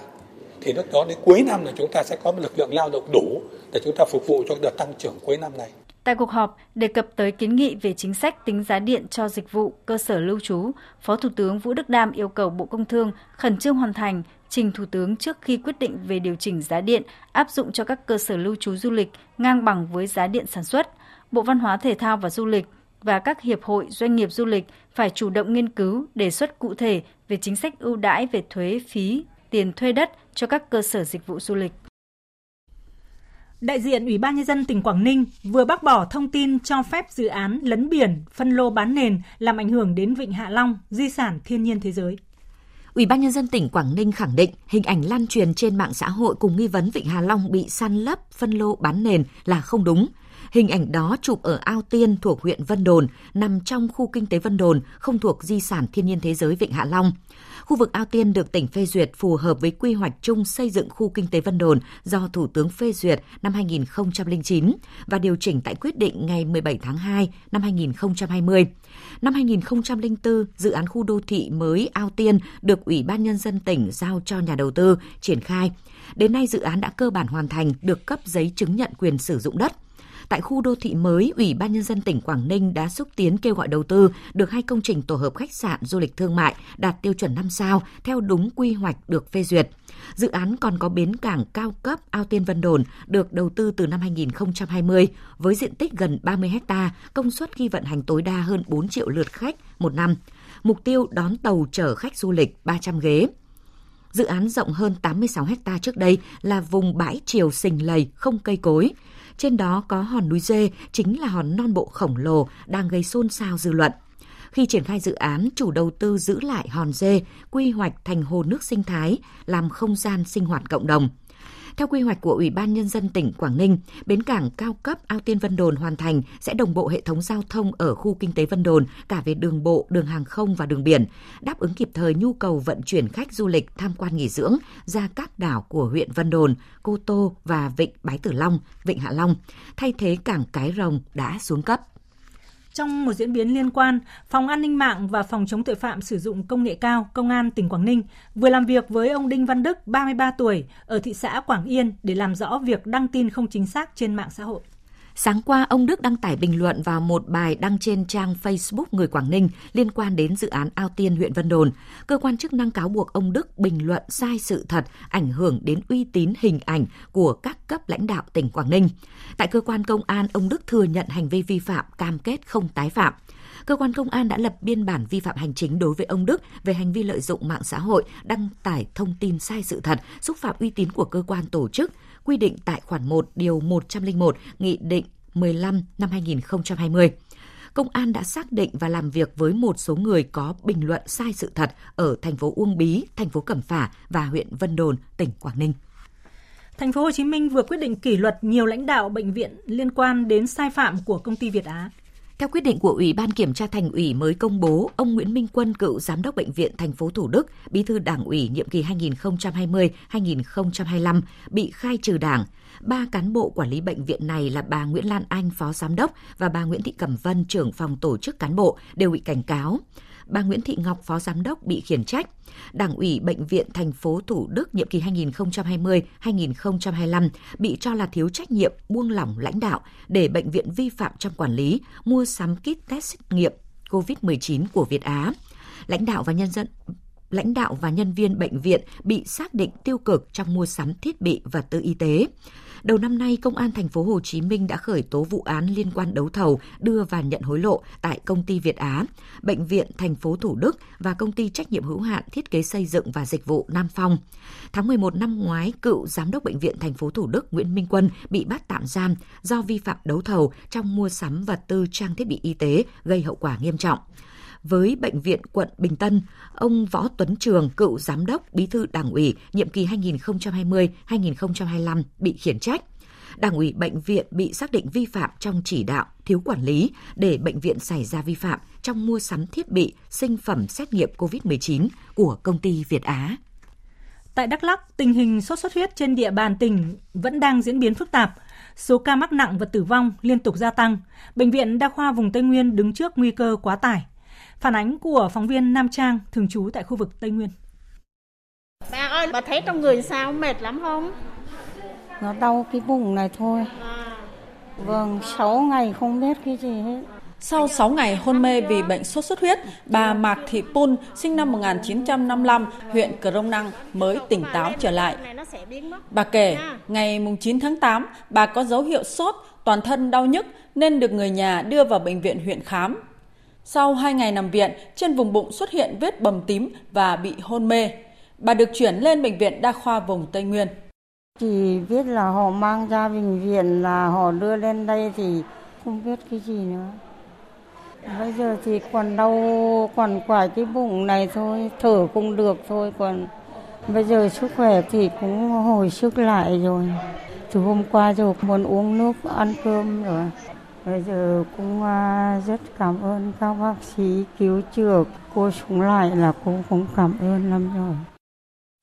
thì lúc đó đến cuối năm là chúng ta sẽ có một lực lượng lao động đủ để chúng ta phục vụ cho đợt tăng trưởng cuối năm này. Tại cuộc họp, đề cập tới kiến nghị về chính sách tính giá điện cho dịch vụ cơ sở lưu trú, Phó Thủ tướng Vũ Đức Đam yêu cầu Bộ Công Thương khẩn trương hoàn thành trình Thủ tướng trước khi quyết định về điều chỉnh giá điện áp dụng cho các cơ sở lưu trú du lịch ngang bằng với giá điện sản xuất. Bộ Văn hóa Thể thao và Du lịch và các hiệp hội doanh nghiệp du lịch phải chủ động nghiên cứu, đề xuất cụ thể về chính sách ưu đãi về thuế phí, tiền thuê đất cho các cơ sở dịch vụ du lịch. Đại diện Ủy ban Nhân dân tỉnh Quảng Ninh vừa bác bỏ thông tin cho phép dự án lấn biển, phân lô bán nền làm ảnh hưởng đến Vịnh Hạ Long, di sản thiên nhiên thế giới. Ủy ban Nhân dân tỉnh Quảng Ninh khẳng định hình ảnh lan truyền trên mạng xã hội cùng nghi vấn Vịnh Hạ Long bị săn lấp, phân lô bán nền là không đúng. Hình ảnh đó chụp ở Ao Tiên thuộc huyện Vân Đồn, nằm trong khu kinh tế Vân Đồn, không thuộc di sản thiên nhiên thế giới Vịnh Hạ Long. Khu vực Ao Tiên được tỉnh phê duyệt phù hợp với quy hoạch chung xây dựng khu kinh tế Vân Đồn do Thủ tướng phê duyệt năm 2009 và điều chỉnh tại quyết định ngày 17 tháng 2 năm 2020. Năm 2004, dự án khu đô thị mới Ao Tiên được Ủy ban Nhân dân tỉnh giao cho nhà đầu tư triển khai. Đến nay dự án đã cơ bản hoàn thành, được cấp giấy chứng nhận quyền sử dụng đất. Tại khu đô thị mới, Ủy ban Nhân dân tỉnh Quảng Ninh đã xúc tiến kêu gọi đầu tư được hai công trình tổ hợp khách sạn du lịch thương mại đạt tiêu chuẩn 5 sao theo đúng quy hoạch được phê duyệt. Dự án còn có bến cảng cao cấp Ao Tiên Vân Đồn được đầu tư từ năm 2020 với diện tích gần 30 ha, công suất khi vận hành tối đa hơn 4 triệu lượt khách một năm. Mục tiêu đón tàu chở khách du lịch 300 ghế. Dự án rộng hơn 86 ha trước đây là vùng bãi triều sình lầy, không cây cối. Trên đó có hòn núi dê, chính là hòn non bộ khổng lồ đang gây xôn xao dư luận. Khi triển khai dự án, chủ đầu tư giữ lại hòn dê, quy hoạch thành hồ nước sinh thái, làm không gian sinh hoạt cộng đồng. Theo quy hoạch của Ủy ban Nhân dân tỉnh Quảng Ninh, bến cảng cao cấp Ao Tiên Vân Đồn hoàn thành sẽ đồng bộ hệ thống giao thông ở khu kinh tế Vân Đồn cả về đường bộ, đường hàng không và đường biển, đáp ứng kịp thời nhu cầu vận chuyển khách du lịch tham quan nghỉ dưỡng ra các đảo của huyện Vân Đồn, Cô Tô và Vịnh Bái Tử Long, Vịnh Hạ Long, thay thế cảng Cái Rồng đã xuống cấp. Trong một diễn biến liên quan, Phòng An ninh mạng và Phòng chống tội phạm sử dụng công nghệ cao Công an tỉnh Quảng Ninh vừa làm việc với ông Đinh Văn Đức, 33 tuổi, ở thị xã Quảng Yên để làm rõ việc đăng tin không chính xác trên mạng xã hội. Sáng qua, ông Đức đăng tải bình luận vào một bài đăng trên trang Facebook người Quảng Ninh liên quan đến dự án Ao Tiên huyện Vân Đồn. Cơ quan chức năng cáo buộc ông Đức bình luận sai sự thật, ảnh hưởng đến uy tín hình ảnh của các cấp lãnh đạo tỉnh Quảng Ninh. Tại cơ quan công an, ông Đức thừa nhận hành vi vi phạm, cam kết không tái phạm cơ quan công an đã lập biên bản vi phạm hành chính đối với ông Đức về hành vi lợi dụng mạng xã hội đăng tải thông tin sai sự thật, xúc phạm uy tín của cơ quan tổ chức, quy định tại khoản 1 điều 101 Nghị định 15 năm 2020 công an đã xác định và làm việc với một số người có bình luận sai sự thật ở thành phố Uông Bí, thành phố Cẩm Phả và huyện Vân Đồn, tỉnh Quảng Ninh. Thành phố Hồ Chí Minh vừa quyết định kỷ luật nhiều lãnh đạo bệnh viện liên quan đến sai phạm của công ty Việt Á. Theo quyết định của Ủy ban Kiểm tra Thành ủy mới công bố, ông Nguyễn Minh Quân, cựu giám đốc bệnh viện thành phố Thủ Đức, bí thư Đảng ủy nhiệm kỳ 2020-2025 bị khai trừ Đảng. Ba cán bộ quản lý bệnh viện này là bà Nguyễn Lan Anh, phó giám đốc và bà Nguyễn Thị Cẩm Vân, trưởng phòng tổ chức cán bộ đều bị cảnh cáo bà Nguyễn Thị Ngọc, Phó Giám đốc bị khiển trách. Đảng ủy Bệnh viện thành phố Thủ Đức nhiệm kỳ 2020-2025 bị cho là thiếu trách nhiệm, buông lỏng lãnh đạo để bệnh viện vi phạm trong quản lý, mua sắm kit test xét nghiệm COVID-19 của Việt Á. Lãnh đạo và nhân dân lãnh đạo và nhân viên bệnh viện bị xác định tiêu cực trong mua sắm thiết bị vật tư y tế. Đầu năm nay, Công an thành phố Hồ Chí Minh đã khởi tố vụ án liên quan đấu thầu đưa và nhận hối lộ tại công ty Việt Á, bệnh viện thành phố Thủ Đức và công ty trách nhiệm hữu hạn thiết kế xây dựng và dịch vụ Nam Phong. Tháng 11 năm ngoái, cựu giám đốc bệnh viện thành phố Thủ Đức Nguyễn Minh Quân bị bắt tạm giam do vi phạm đấu thầu trong mua sắm vật tư trang thiết bị y tế gây hậu quả nghiêm trọng với Bệnh viện quận Bình Tân, ông Võ Tuấn Trường, cựu giám đốc bí thư đảng ủy nhiệm kỳ 2020-2025 bị khiển trách. Đảng ủy bệnh viện bị xác định vi phạm trong chỉ đạo, thiếu quản lý để bệnh viện xảy ra vi phạm trong mua sắm thiết bị, sinh phẩm xét nghiệm COVID-19 của công ty Việt Á. Tại Đắk Lắk, tình hình sốt xuất huyết trên địa bàn tỉnh vẫn đang diễn biến phức tạp. Số ca mắc nặng và tử vong liên tục gia tăng. Bệnh viện Đa khoa vùng Tây Nguyên đứng trước nguy cơ quá tải. Phản ánh của phóng viên Nam Trang, thường trú tại khu vực Tây Nguyên. Bà ơi, bà thấy trong người sao mệt lắm không? Nó đau cái bụng này thôi. Vâng, 6 ngày không biết cái gì hết. Sau 6 ngày hôn mê vì bệnh sốt xuất huyết, bà Mạc Thị Pun, sinh năm 1955, huyện Crong Năng mới tỉnh táo trở lại. Bà kể, ngày 9 tháng 8, bà có dấu hiệu sốt, toàn thân đau nhức nên được người nhà đưa vào bệnh viện huyện khám. Sau 2 ngày nằm viện, trên vùng bụng xuất hiện vết bầm tím và bị hôn mê. Bà được chuyển lên bệnh viện đa khoa vùng Tây Nguyên. Chỉ biết là họ mang ra bệnh viện là họ đưa lên đây thì không biết cái gì nữa. Bây giờ thì còn đau, còn quải cái bụng này thôi, thở cũng được thôi, còn bây giờ sức khỏe thì cũng hồi sức lại rồi. Từ hôm qua rồi muốn uống nước, ăn cơm rồi. Bây giờ cũng à, rất cảm ơn các bác sĩ cứu chữa. Cô xuống lại là cô cũng cảm ơn lắm rồi.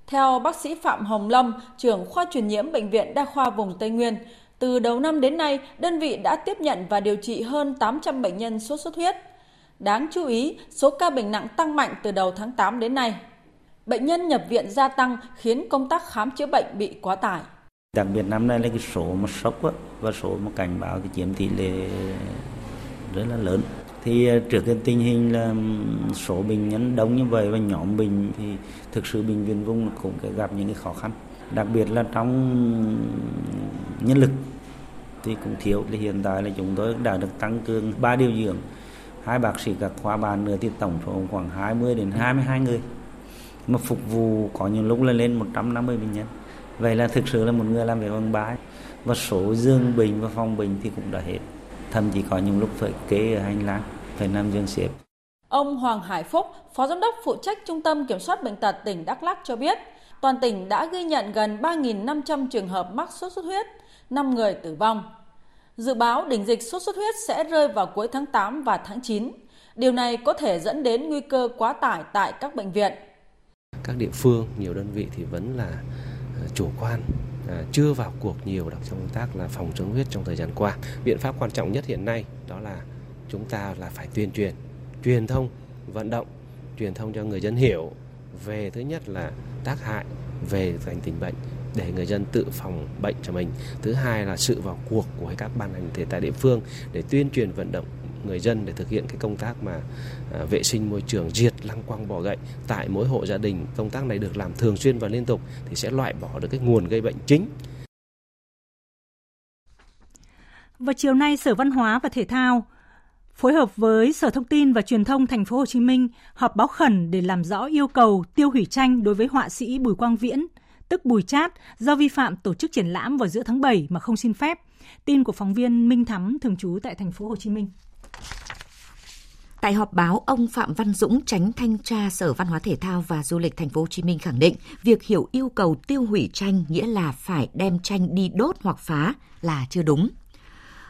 Theo bác sĩ Phạm Hồng Lâm, trưởng khoa truyền nhiễm Bệnh viện Đa khoa vùng Tây Nguyên, từ đầu năm đến nay, đơn vị đã tiếp nhận và điều trị hơn 800 bệnh nhân sốt xuất huyết. Đáng chú ý, số ca bệnh nặng tăng mạnh từ đầu tháng 8 đến nay. Bệnh nhân nhập viện gia tăng khiến công tác khám chữa bệnh bị quá tải. Đặc biệt năm nay là cái số mà sốc á, và số mà cảnh báo thì chiếm tỷ lệ rất là lớn. Thì ờ, trước cái tình hình là số bệnh nhân đông như vậy và nhóm bệnh thì thực sự bệnh viện vùng cũng gặp những cái khó khăn. Đặc biệt là trong nhân lực thì cũng thiếu. Thì hiện tại là chúng tôi đã được tăng cường ba điều dưỡng, hai bác sĩ các khoa bàn nữa thì tổng số khoảng 20 đến 22 người. Mà phục vụ có những lúc là lên 150 bệnh nhân. Vậy là thực sự là một người làm việc bằng bái và số giường bệnh và phòng bệnh thì cũng đã hết. Thậm chí có những lúc phải kê ở hành lang, phải nằm giường xếp. Ông Hoàng Hải Phúc, Phó Giám đốc phụ trách Trung tâm Kiểm soát Bệnh tật tỉnh Đắk Lắk cho biết, toàn tỉnh đã ghi nhận gần 3.500 trường hợp mắc sốt xuất huyết, 5 người tử vong. Dự báo đỉnh dịch sốt xuất huyết sẽ rơi vào cuối tháng 8 và tháng 9. Điều này có thể dẫn đến nguy cơ quá tải tại các bệnh viện. Các địa phương, nhiều đơn vị thì vẫn là chủ quan à, chưa vào cuộc nhiều trong công tác là phòng chống huyết trong thời gian qua. Biện pháp quan trọng nhất hiện nay đó là chúng ta là phải tuyên truyền, truyền thông, vận động, truyền thông cho người dân hiểu về thứ nhất là tác hại về thành tình bệnh để người dân tự phòng bệnh cho mình. Thứ hai là sự vào cuộc của các ban ngành thể tại địa phương để tuyên truyền vận động người dân để thực hiện cái công tác mà à, vệ sinh môi trường diệt lăng quăng bọ gậy tại mỗi hộ gia đình công tác này được làm thường xuyên và liên tục thì sẽ loại bỏ được cái nguồn gây bệnh chính Vào chiều nay, Sở Văn hóa và Thể thao phối hợp với Sở Thông tin và Truyền thông Thành phố Hồ Chí Minh họp báo khẩn để làm rõ yêu cầu tiêu hủy tranh đối với họa sĩ Bùi Quang Viễn, tức Bùi Chát, do vi phạm tổ chức triển lãm vào giữa tháng 7 mà không xin phép. Tin của phóng viên Minh Thắm thường trú tại Thành phố Hồ Chí Minh. Tại họp báo, ông Phạm Văn Dũng, tránh thanh tra Sở Văn hóa Thể thao và Du lịch Thành phố Hồ Chí Minh khẳng định, việc hiểu yêu cầu tiêu hủy tranh nghĩa là phải đem tranh đi đốt hoặc phá là chưa đúng.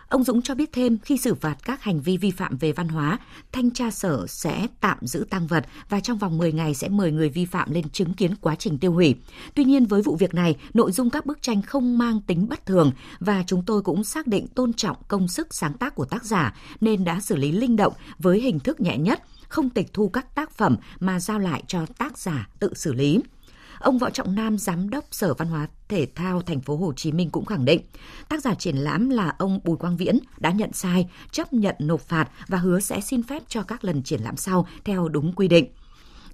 Ông Dũng cho biết thêm khi xử phạt các hành vi vi phạm về văn hóa, thanh tra sở sẽ tạm giữ tăng vật và trong vòng 10 ngày sẽ mời người vi phạm lên chứng kiến quá trình tiêu hủy. Tuy nhiên với vụ việc này, nội dung các bức tranh không mang tính bất thường và chúng tôi cũng xác định tôn trọng công sức sáng tác của tác giả nên đã xử lý linh động với hình thức nhẹ nhất, không tịch thu các tác phẩm mà giao lại cho tác giả tự xử lý. Ông Võ Trọng Nam, giám đốc Sở Văn hóa Thể thao Thành phố Hồ Chí Minh cũng khẳng định, tác giả triển lãm là ông Bùi Quang Viễn đã nhận sai, chấp nhận nộp phạt và hứa sẽ xin phép cho các lần triển lãm sau theo đúng quy định.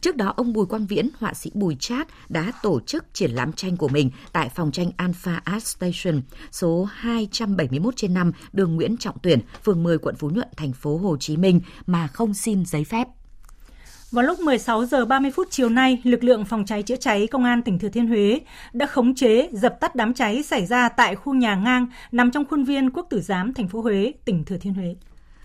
Trước đó, ông Bùi Quang Viễn, họa sĩ Bùi Chát đã tổ chức triển lãm tranh của mình tại phòng tranh Alpha Art Station số 271 trên 5 đường Nguyễn Trọng Tuyển, phường 10 quận Phú Nhuận, thành phố Hồ Chí Minh mà không xin giấy phép. Vào lúc 16 giờ 30 phút chiều nay, lực lượng phòng cháy chữa cháy công an tỉnh Thừa Thiên Huế đã khống chế dập tắt đám cháy xảy ra tại khu nhà ngang nằm trong khuôn viên Quốc tử giám thành phố Huế, tỉnh Thừa Thiên Huế.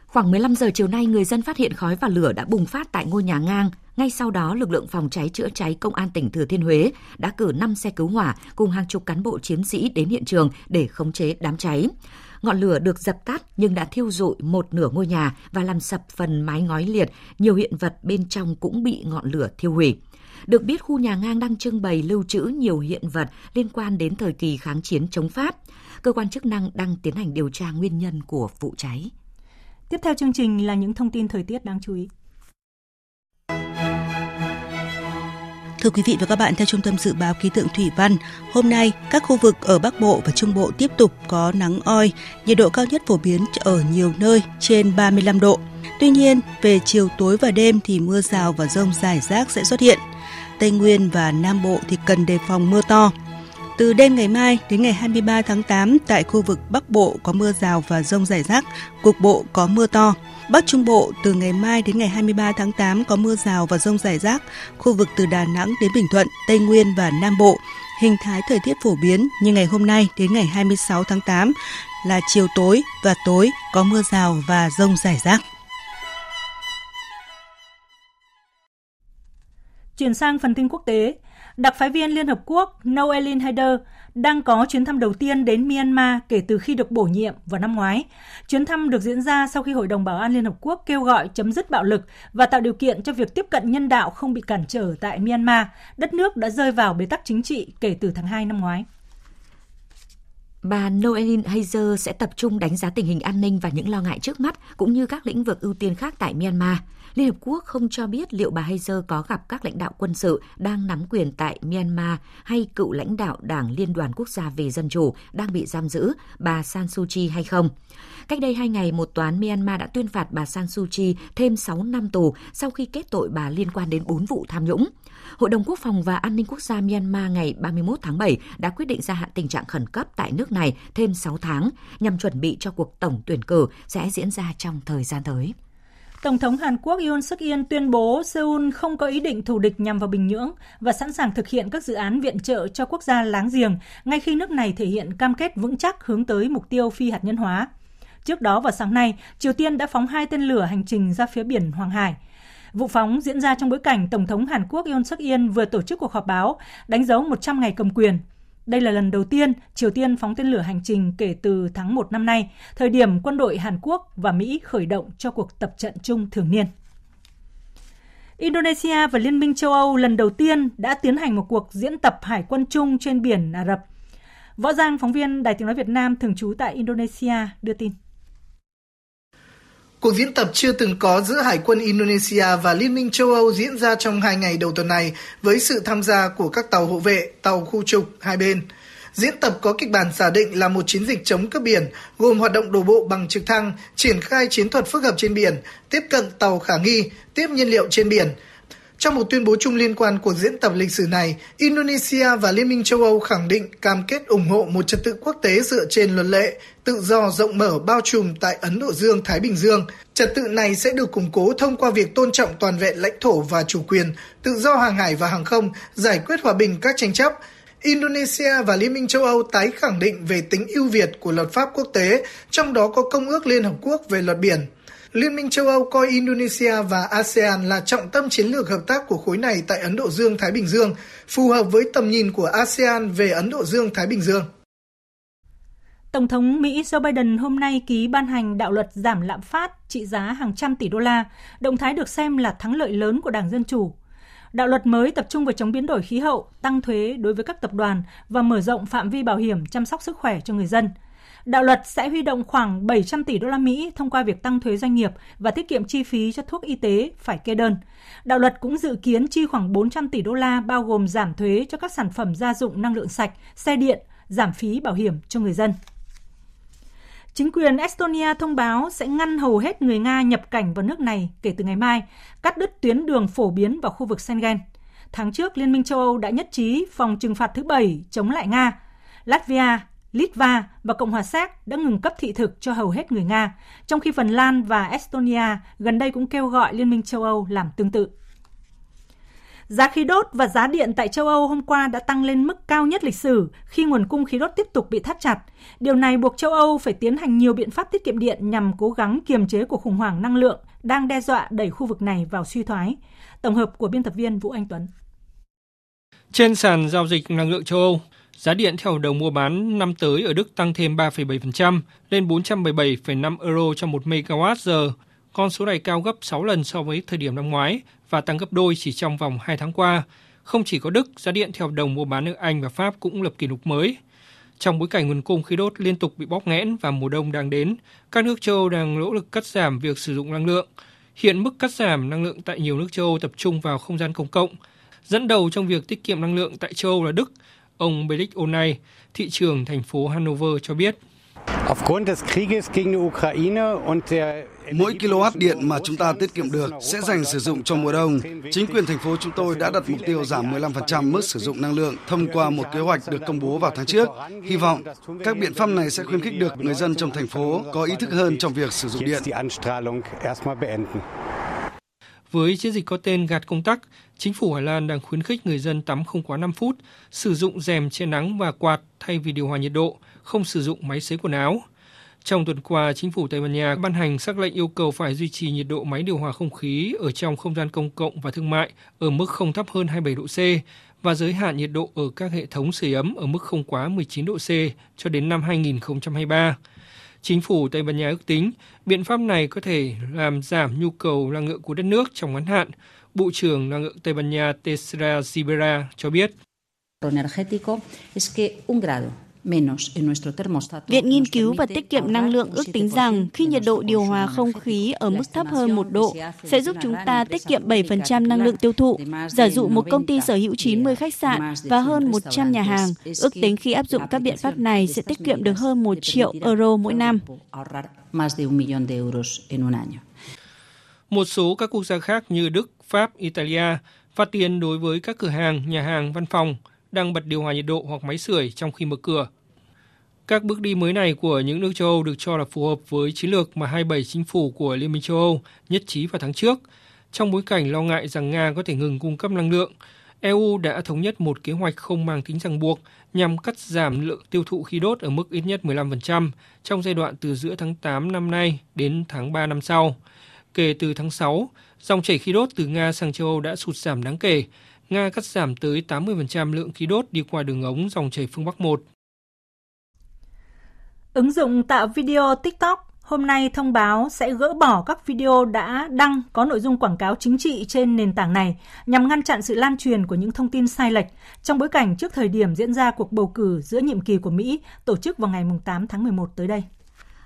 Khoảng 15 giờ chiều nay, người dân phát hiện khói và lửa đã bùng phát tại ngôi nhà ngang Ngay sau đó, lực lượng phòng cháy chữa cháy Công an tỉnh Thừa Thiên Huế đã cử 5 xe cứu hỏa cùng hàng chục cán bộ chiến sĩ đến hiện trường để khống chế đám cháy. Ngọn lửa được dập tắt nhưng đã thiêu rụi một nửa ngôi nhà và làm sập phần mái ngói liệt, nhiều hiện vật bên trong cũng bị ngọn lửa thiêu hủy. Được biết khu nhà ngang đang trưng bày lưu trữ nhiều hiện vật liên quan đến thời kỳ kháng chiến chống Pháp. Cơ quan chức năng đang tiến hành điều tra nguyên nhân của vụ cháy. Tiếp theo chương trình là những thông tin thời tiết đáng chú ý. Thưa quý vị và các bạn, theo Trung tâm Dự báo Khí tượng Thủy văn, hôm nay các khu vực ở Bắc Bộ và Trung Bộ tiếp tục có nắng oi, nhiệt độ cao nhất phổ biến ở nhiều nơi trên 35 độ. Tuy nhiên, về chiều tối và đêm thì mưa rào và rông rải rác sẽ xuất hiện. Tây Nguyên và Nam Bộ thì cần đề phòng mưa to. Từ đêm ngày mai đến ngày 23 tháng 8 tại khu vực Bắc Bộ có mưa rào và rông rải rác, cục bộ có mưa to. Bắc Trung Bộ từ ngày mai đến ngày 23 tháng 8 có mưa rào và rông rải rác, khu vực từ Đà Nẵng đến Bình Thuận, Tây Nguyên và Nam Bộ. Hình thái thời tiết phổ biến như ngày hôm nay đến ngày 26 tháng 8 là chiều tối và tối có mưa rào và rông rải rác. Chuyển sang phần tin quốc tế, đặc phái viên Liên Hợp Quốc Noelin Haider đang có chuyến thăm đầu tiên đến Myanmar kể từ khi được bổ nhiệm vào năm ngoái. Chuyến thăm được diễn ra sau khi Hội đồng Bảo an Liên Hợp Quốc kêu gọi chấm dứt bạo lực và tạo điều kiện cho việc tiếp cận nhân đạo không bị cản trở tại Myanmar, đất nước đã rơi vào bế tắc chính trị kể từ tháng 2 năm ngoái. Bà Noelin Heiser sẽ tập trung đánh giá tình hình an ninh và những lo ngại trước mắt cũng như các lĩnh vực ưu tiên khác tại Myanmar. Liên Hợp Quốc không cho biết liệu bà Heiser có gặp các lãnh đạo quân sự đang nắm quyền tại Myanmar hay cựu lãnh đạo Đảng Liên đoàn Quốc gia về Dân chủ đang bị giam giữ, bà San Suu Kyi hay không. Cách đây hai ngày, một toán Myanmar đã tuyên phạt bà San Suu Kyi thêm 6 năm tù sau khi kết tội bà liên quan đến 4 vụ tham nhũng. Hội đồng Quốc phòng và An ninh Quốc gia Myanmar ngày 31 tháng 7 đã quyết định gia hạn tình trạng khẩn cấp tại nước này thêm 6 tháng nhằm chuẩn bị cho cuộc tổng tuyển cử sẽ diễn ra trong thời gian tới. Tổng thống Hàn Quốc Yoon suk yeol tuyên bố Seoul không có ý định thù địch nhằm vào Bình Nhưỡng và sẵn sàng thực hiện các dự án viện trợ cho quốc gia láng giềng ngay khi nước này thể hiện cam kết vững chắc hướng tới mục tiêu phi hạt nhân hóa. Trước đó vào sáng nay, Triều Tiên đã phóng hai tên lửa hành trình ra phía biển Hoàng Hải. Vụ phóng diễn ra trong bối cảnh Tổng thống Hàn Quốc Yoon suk yeol vừa tổ chức cuộc họp báo đánh dấu 100 ngày cầm quyền. Đây là lần đầu tiên Triều Tiên phóng tên lửa hành trình kể từ tháng 1 năm nay, thời điểm quân đội Hàn Quốc và Mỹ khởi động cho cuộc tập trận chung thường niên. Indonesia và Liên minh châu Âu lần đầu tiên đã tiến hành một cuộc diễn tập hải quân chung trên biển Ả Rập. Võ Giang, phóng viên Đài tiếng nói Việt Nam thường trú tại Indonesia đưa tin. Cuộc diễn tập chưa từng có giữa Hải quân Indonesia và Liên minh châu Âu diễn ra trong hai ngày đầu tuần này với sự tham gia của các tàu hộ vệ, tàu khu trục hai bên. Diễn tập có kịch bản giả định là một chiến dịch chống cướp biển, gồm hoạt động đổ bộ bằng trực thăng, triển khai chiến thuật phức hợp trên biển, tiếp cận tàu khả nghi, tiếp nhiên liệu trên biển, trong một tuyên bố chung liên quan của diễn tập lịch sử này, Indonesia và Liên minh châu Âu khẳng định cam kết ủng hộ một trật tự quốc tế dựa trên luật lệ, tự do rộng mở bao trùm tại Ấn Độ Dương, Thái Bình Dương. Trật tự này sẽ được củng cố thông qua việc tôn trọng toàn vẹn lãnh thổ và chủ quyền, tự do hàng hải và hàng không, giải quyết hòa bình các tranh chấp. Indonesia và Liên minh châu Âu tái khẳng định về tính ưu việt của luật pháp quốc tế, trong đó có Công ước Liên Hợp Quốc về luật biển. Liên minh châu Âu coi Indonesia và ASEAN là trọng tâm chiến lược hợp tác của khối này tại Ấn Độ Dương-Thái Bình Dương, phù hợp với tầm nhìn của ASEAN về Ấn Độ Dương-Thái Bình Dương. Tổng thống Mỹ Joe Biden hôm nay ký ban hành đạo luật giảm lạm phát trị giá hàng trăm tỷ đô la, động thái được xem là thắng lợi lớn của Đảng Dân Chủ. Đạo luật mới tập trung vào chống biến đổi khí hậu, tăng thuế đối với các tập đoàn và mở rộng phạm vi bảo hiểm chăm sóc sức khỏe cho người dân – Đạo luật sẽ huy động khoảng 700 tỷ đô la Mỹ thông qua việc tăng thuế doanh nghiệp và tiết kiệm chi phí cho thuốc y tế phải kê đơn. Đạo luật cũng dự kiến chi khoảng 400 tỷ đô la bao gồm giảm thuế cho các sản phẩm gia dụng năng lượng sạch, xe điện, giảm phí bảo hiểm cho người dân. Chính quyền Estonia thông báo sẽ ngăn hầu hết người Nga nhập cảnh vào nước này kể từ ngày mai, cắt đứt tuyến đường phổ biến vào khu vực Schengen. Tháng trước, Liên minh châu Âu đã nhất trí phòng trừng phạt thứ bảy chống lại Nga. Latvia, Litva và Cộng hòa Séc đã ngừng cấp thị thực cho hầu hết người Nga, trong khi Phần Lan và Estonia gần đây cũng kêu gọi Liên minh châu Âu làm tương tự. Giá khí đốt và giá điện tại châu Âu hôm qua đã tăng lên mức cao nhất lịch sử khi nguồn cung khí đốt tiếp tục bị thắt chặt. Điều này buộc châu Âu phải tiến hành nhiều biện pháp tiết kiệm điện nhằm cố gắng kiềm chế cuộc khủng hoảng năng lượng đang đe dọa đẩy khu vực này vào suy thoái. Tổng hợp của biên tập viên Vũ Anh Tuấn. Trên sàn giao dịch năng lượng châu Âu, giá điện theo hợp đồng mua bán năm tới ở Đức tăng thêm 3,7% lên 417,5 euro cho 1 MWh. Con số này cao gấp 6 lần so với thời điểm năm ngoái và tăng gấp đôi chỉ trong vòng 2 tháng qua. Không chỉ có Đức, giá điện theo hợp đồng mua bán ở Anh và Pháp cũng lập kỷ lục mới. Trong bối cảnh nguồn cung khí đốt liên tục bị bóp nghẽn và mùa đông đang đến, các nước châu Âu đang nỗ lực cắt giảm việc sử dụng năng lượng. Hiện mức cắt giảm năng lượng tại nhiều nước châu Âu tập trung vào không gian công cộng. Dẫn đầu trong việc tiết kiệm năng lượng tại châu Âu là Đức. Ông Berik Onay, thị trường thành phố Hanover cho biết. Mỗi kW điện mà chúng ta tiết kiệm được sẽ dành sử dụng cho mùa đông. Chính quyền thành phố chúng tôi đã đặt mục tiêu giảm 15% mức sử dụng năng lượng thông qua một kế hoạch được công bố vào tháng trước. Hy vọng các biện pháp này sẽ khuyến khích được người dân trong thành phố có ý thức hơn trong việc sử dụng điện. Với chiến dịch có tên gạt công tắc, chính phủ Hà Lan đang khuyến khích người dân tắm không quá 5 phút, sử dụng rèm che nắng và quạt thay vì điều hòa nhiệt độ, không sử dụng máy sấy quần áo. Trong tuần qua, chính phủ Tây Ban Nha ban hành sắc lệnh yêu cầu phải duy trì nhiệt độ máy điều hòa không khí ở trong không gian công cộng và thương mại ở mức không thấp hơn 27 độ C và giới hạn nhiệt độ ở các hệ thống sưởi ấm ở mức không quá 19 độ C cho đến năm 2023. Chính phủ Tây Ban Nha ước tính biện pháp này có thể làm giảm nhu cầu năng lượng của đất nước trong ngắn hạn. Bộ trưởng Năng lượng Tây Ban Nha Teresa Ribera cho biết. Viện nghiên cứu và tiết kiệm năng lượng ước tính rằng khi nhiệt độ điều hòa không khí ở mức thấp hơn 1 độ sẽ giúp chúng ta tiết kiệm 7% năng lượng tiêu thụ. Giả dụ một công ty sở hữu 90 khách sạn và hơn 100 nhà hàng, ước tính khi áp dụng các biện pháp này sẽ tiết kiệm được hơn 1 triệu euro mỗi năm. Một số các quốc gia khác như Đức, Pháp, Italia phạt tiền đối với các cửa hàng, nhà hàng, văn phòng đang bật điều hòa nhiệt độ hoặc máy sưởi trong khi mở cửa. Các bước đi mới này của những nước châu Âu được cho là phù hợp với chiến lược mà 27 chính phủ của Liên minh châu Âu nhất trí vào tháng trước, trong bối cảnh lo ngại rằng Nga có thể ngừng cung cấp năng lượng. EU đã thống nhất một kế hoạch không mang tính ràng buộc nhằm cắt giảm lượng tiêu thụ khí đốt ở mức ít nhất 15% trong giai đoạn từ giữa tháng 8 năm nay đến tháng 3 năm sau. Kể từ tháng 6, dòng chảy khí đốt từ Nga sang châu Âu đã sụt giảm đáng kể. Nga cắt giảm tới 80% lượng khí đốt đi qua đường ống dòng chảy phương Bắc 1 Ứng dụng tạo video TikTok hôm nay thông báo sẽ gỡ bỏ các video đã đăng có nội dung quảng cáo chính trị trên nền tảng này nhằm ngăn chặn sự lan truyền của những thông tin sai lệch trong bối cảnh trước thời điểm diễn ra cuộc bầu cử giữa nhiệm kỳ của Mỹ tổ chức vào ngày 8 tháng 11 tới đây.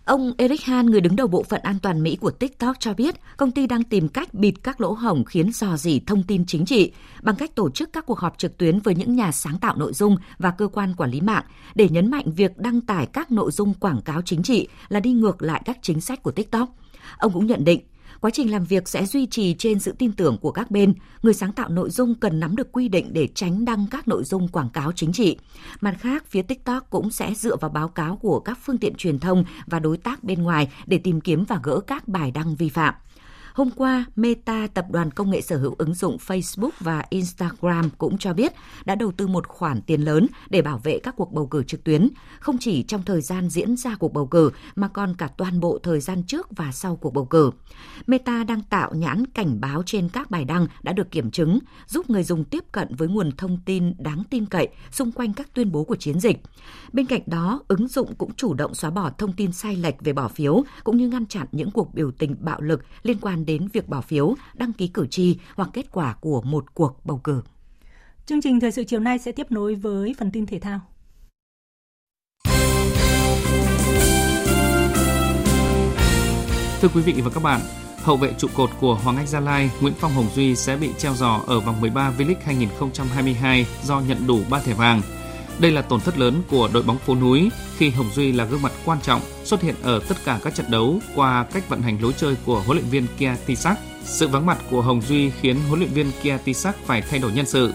Ông Eric Han, người đứng đầu bộ phận an toàn Mỹ của TikTok cho biết, công ty đang tìm cách bịt các lỗ hổng khiến dò dỉ thông tin chính trị bằng cách tổ chức các cuộc họp trực tuyến với những nhà sáng tạo nội dung và cơ quan quản lý mạng để nhấn mạnh việc đăng tải các nội dung quảng cáo chính trị là đi ngược lại các chính sách của TikTok. Ông cũng nhận định Quá trình làm việc sẽ duy trì trên sự tin tưởng của các bên. Người sáng tạo nội dung cần nắm được quy định để tránh đăng các nội dung quảng cáo chính trị. Mặt khác, phía TikTok cũng sẽ dựa vào báo cáo của các phương tiện truyền thông và đối tác bên ngoài để tìm kiếm và gỡ các bài đăng vi phạm. Hôm qua, Meta, tập đoàn công nghệ sở hữu ứng dụng Facebook và Instagram cũng cho biết đã đầu tư một khoản tiền lớn để bảo vệ các cuộc bầu cử trực tuyến, không chỉ trong thời gian diễn ra cuộc bầu cử mà còn cả toàn bộ thời gian trước và sau cuộc bầu cử. Meta đang tạo nhãn cảnh báo trên các bài đăng đã được kiểm chứng, giúp người dùng tiếp cận với nguồn thông tin đáng tin cậy xung quanh các tuyên bố của chiến dịch. Bên cạnh đó, ứng dụng cũng chủ động xóa bỏ thông tin sai lệch về bỏ phiếu cũng như ngăn chặn những cuộc biểu tình bạo lực liên quan đến việc bỏ phiếu, đăng ký cử tri hoặc kết quả của một cuộc bầu cử. Chương trình thời sự chiều nay sẽ tiếp nối với phần tin thể thao. Thưa quý vị và các bạn, hậu vệ trụ cột của Hoàng Anh Gia Lai Nguyễn Phong Hồng Duy sẽ bị treo giò ở vòng 13 V-League 2022 do nhận đủ 3 thẻ vàng. Đây là tổn thất lớn của đội bóng phố núi khi Hồng Duy là gương mặt quan trọng xuất hiện ở tất cả các trận đấu qua cách vận hành lối chơi của huấn luyện viên Kia Tisak. Sự vắng mặt của Hồng Duy khiến huấn luyện viên Kia Tisak phải thay đổi nhân sự.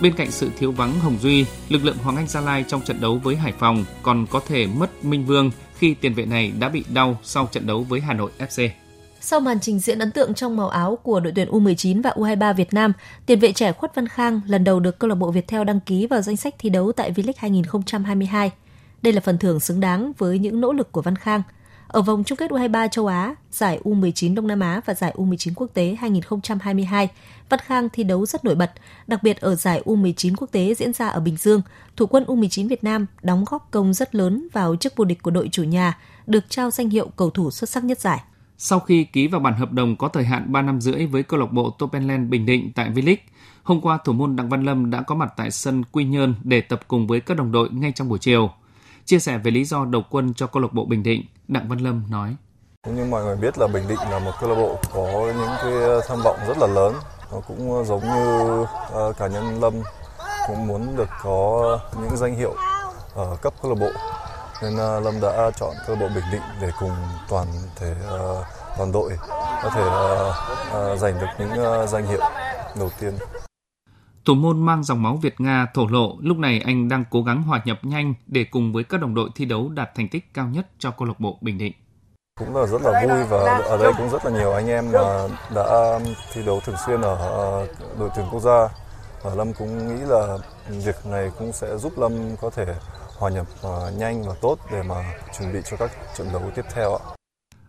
Bên cạnh sự thiếu vắng Hồng Duy, lực lượng Hoàng Anh Gia Lai trong trận đấu với Hải Phòng còn có thể mất Minh Vương khi tiền vệ này đã bị đau sau trận đấu với Hà Nội FC. Sau màn trình diễn ấn tượng trong màu áo của đội tuyển U19 và U23 Việt Nam, tiền vệ trẻ Khuất Văn Khang lần đầu được câu lạc bộ Viettel đăng ký vào danh sách thi đấu tại V-League 2022. Đây là phần thưởng xứng đáng với những nỗ lực của Văn Khang. Ở vòng chung kết U23 châu Á, giải U19 Đông Nam Á và giải U19 quốc tế 2022, Văn Khang thi đấu rất nổi bật, đặc biệt ở giải U19 quốc tế diễn ra ở Bình Dương, thủ quân U19 Việt Nam đóng góp công rất lớn vào chức vô địch của đội chủ nhà, được trao danh hiệu cầu thủ xuất sắc nhất giải. Sau khi ký vào bản hợp đồng có thời hạn 3 năm rưỡi với câu lạc bộ Topenland Bình Định tại V-League, hôm qua thủ môn Đặng Văn Lâm đã có mặt tại sân Quy Nhơn để tập cùng với các đồng đội ngay trong buổi chiều. Chia sẻ về lý do đầu quân cho câu lạc bộ Bình Định, Đặng Văn Lâm nói: Cũng như mọi người biết là Bình Định là một câu lạc bộ có những cái ờ, tham vọng rất là lớn. Nó cũng ờ, giống như ờ, cá nhân Lâm cũng muốn được có những danh hiệu ở cấp câu lạc bộ nên uh, Lâm đã chọn câu lạc bộ Bình Định để cùng toàn thể uh, toàn đội có thể uh, uh, giành được những uh, danh hiệu đầu tiên. Thủ môn mang dòng máu Việt Nga thổ lộ lúc này anh đang cố gắng hòa nhập nhanh để cùng với các đồng đội thi đấu đạt thành tích cao nhất cho câu lạc bộ Bình Định. Cũng là rất là vui và ở đây cũng rất là nhiều anh em mà đã thi đấu thường xuyên ở đội tuyển quốc gia. Và Lâm cũng nghĩ là việc này cũng sẽ giúp Lâm có thể hòa nhập nhanh và tốt để mà chuẩn bị cho các trận đấu tiếp theo ạ.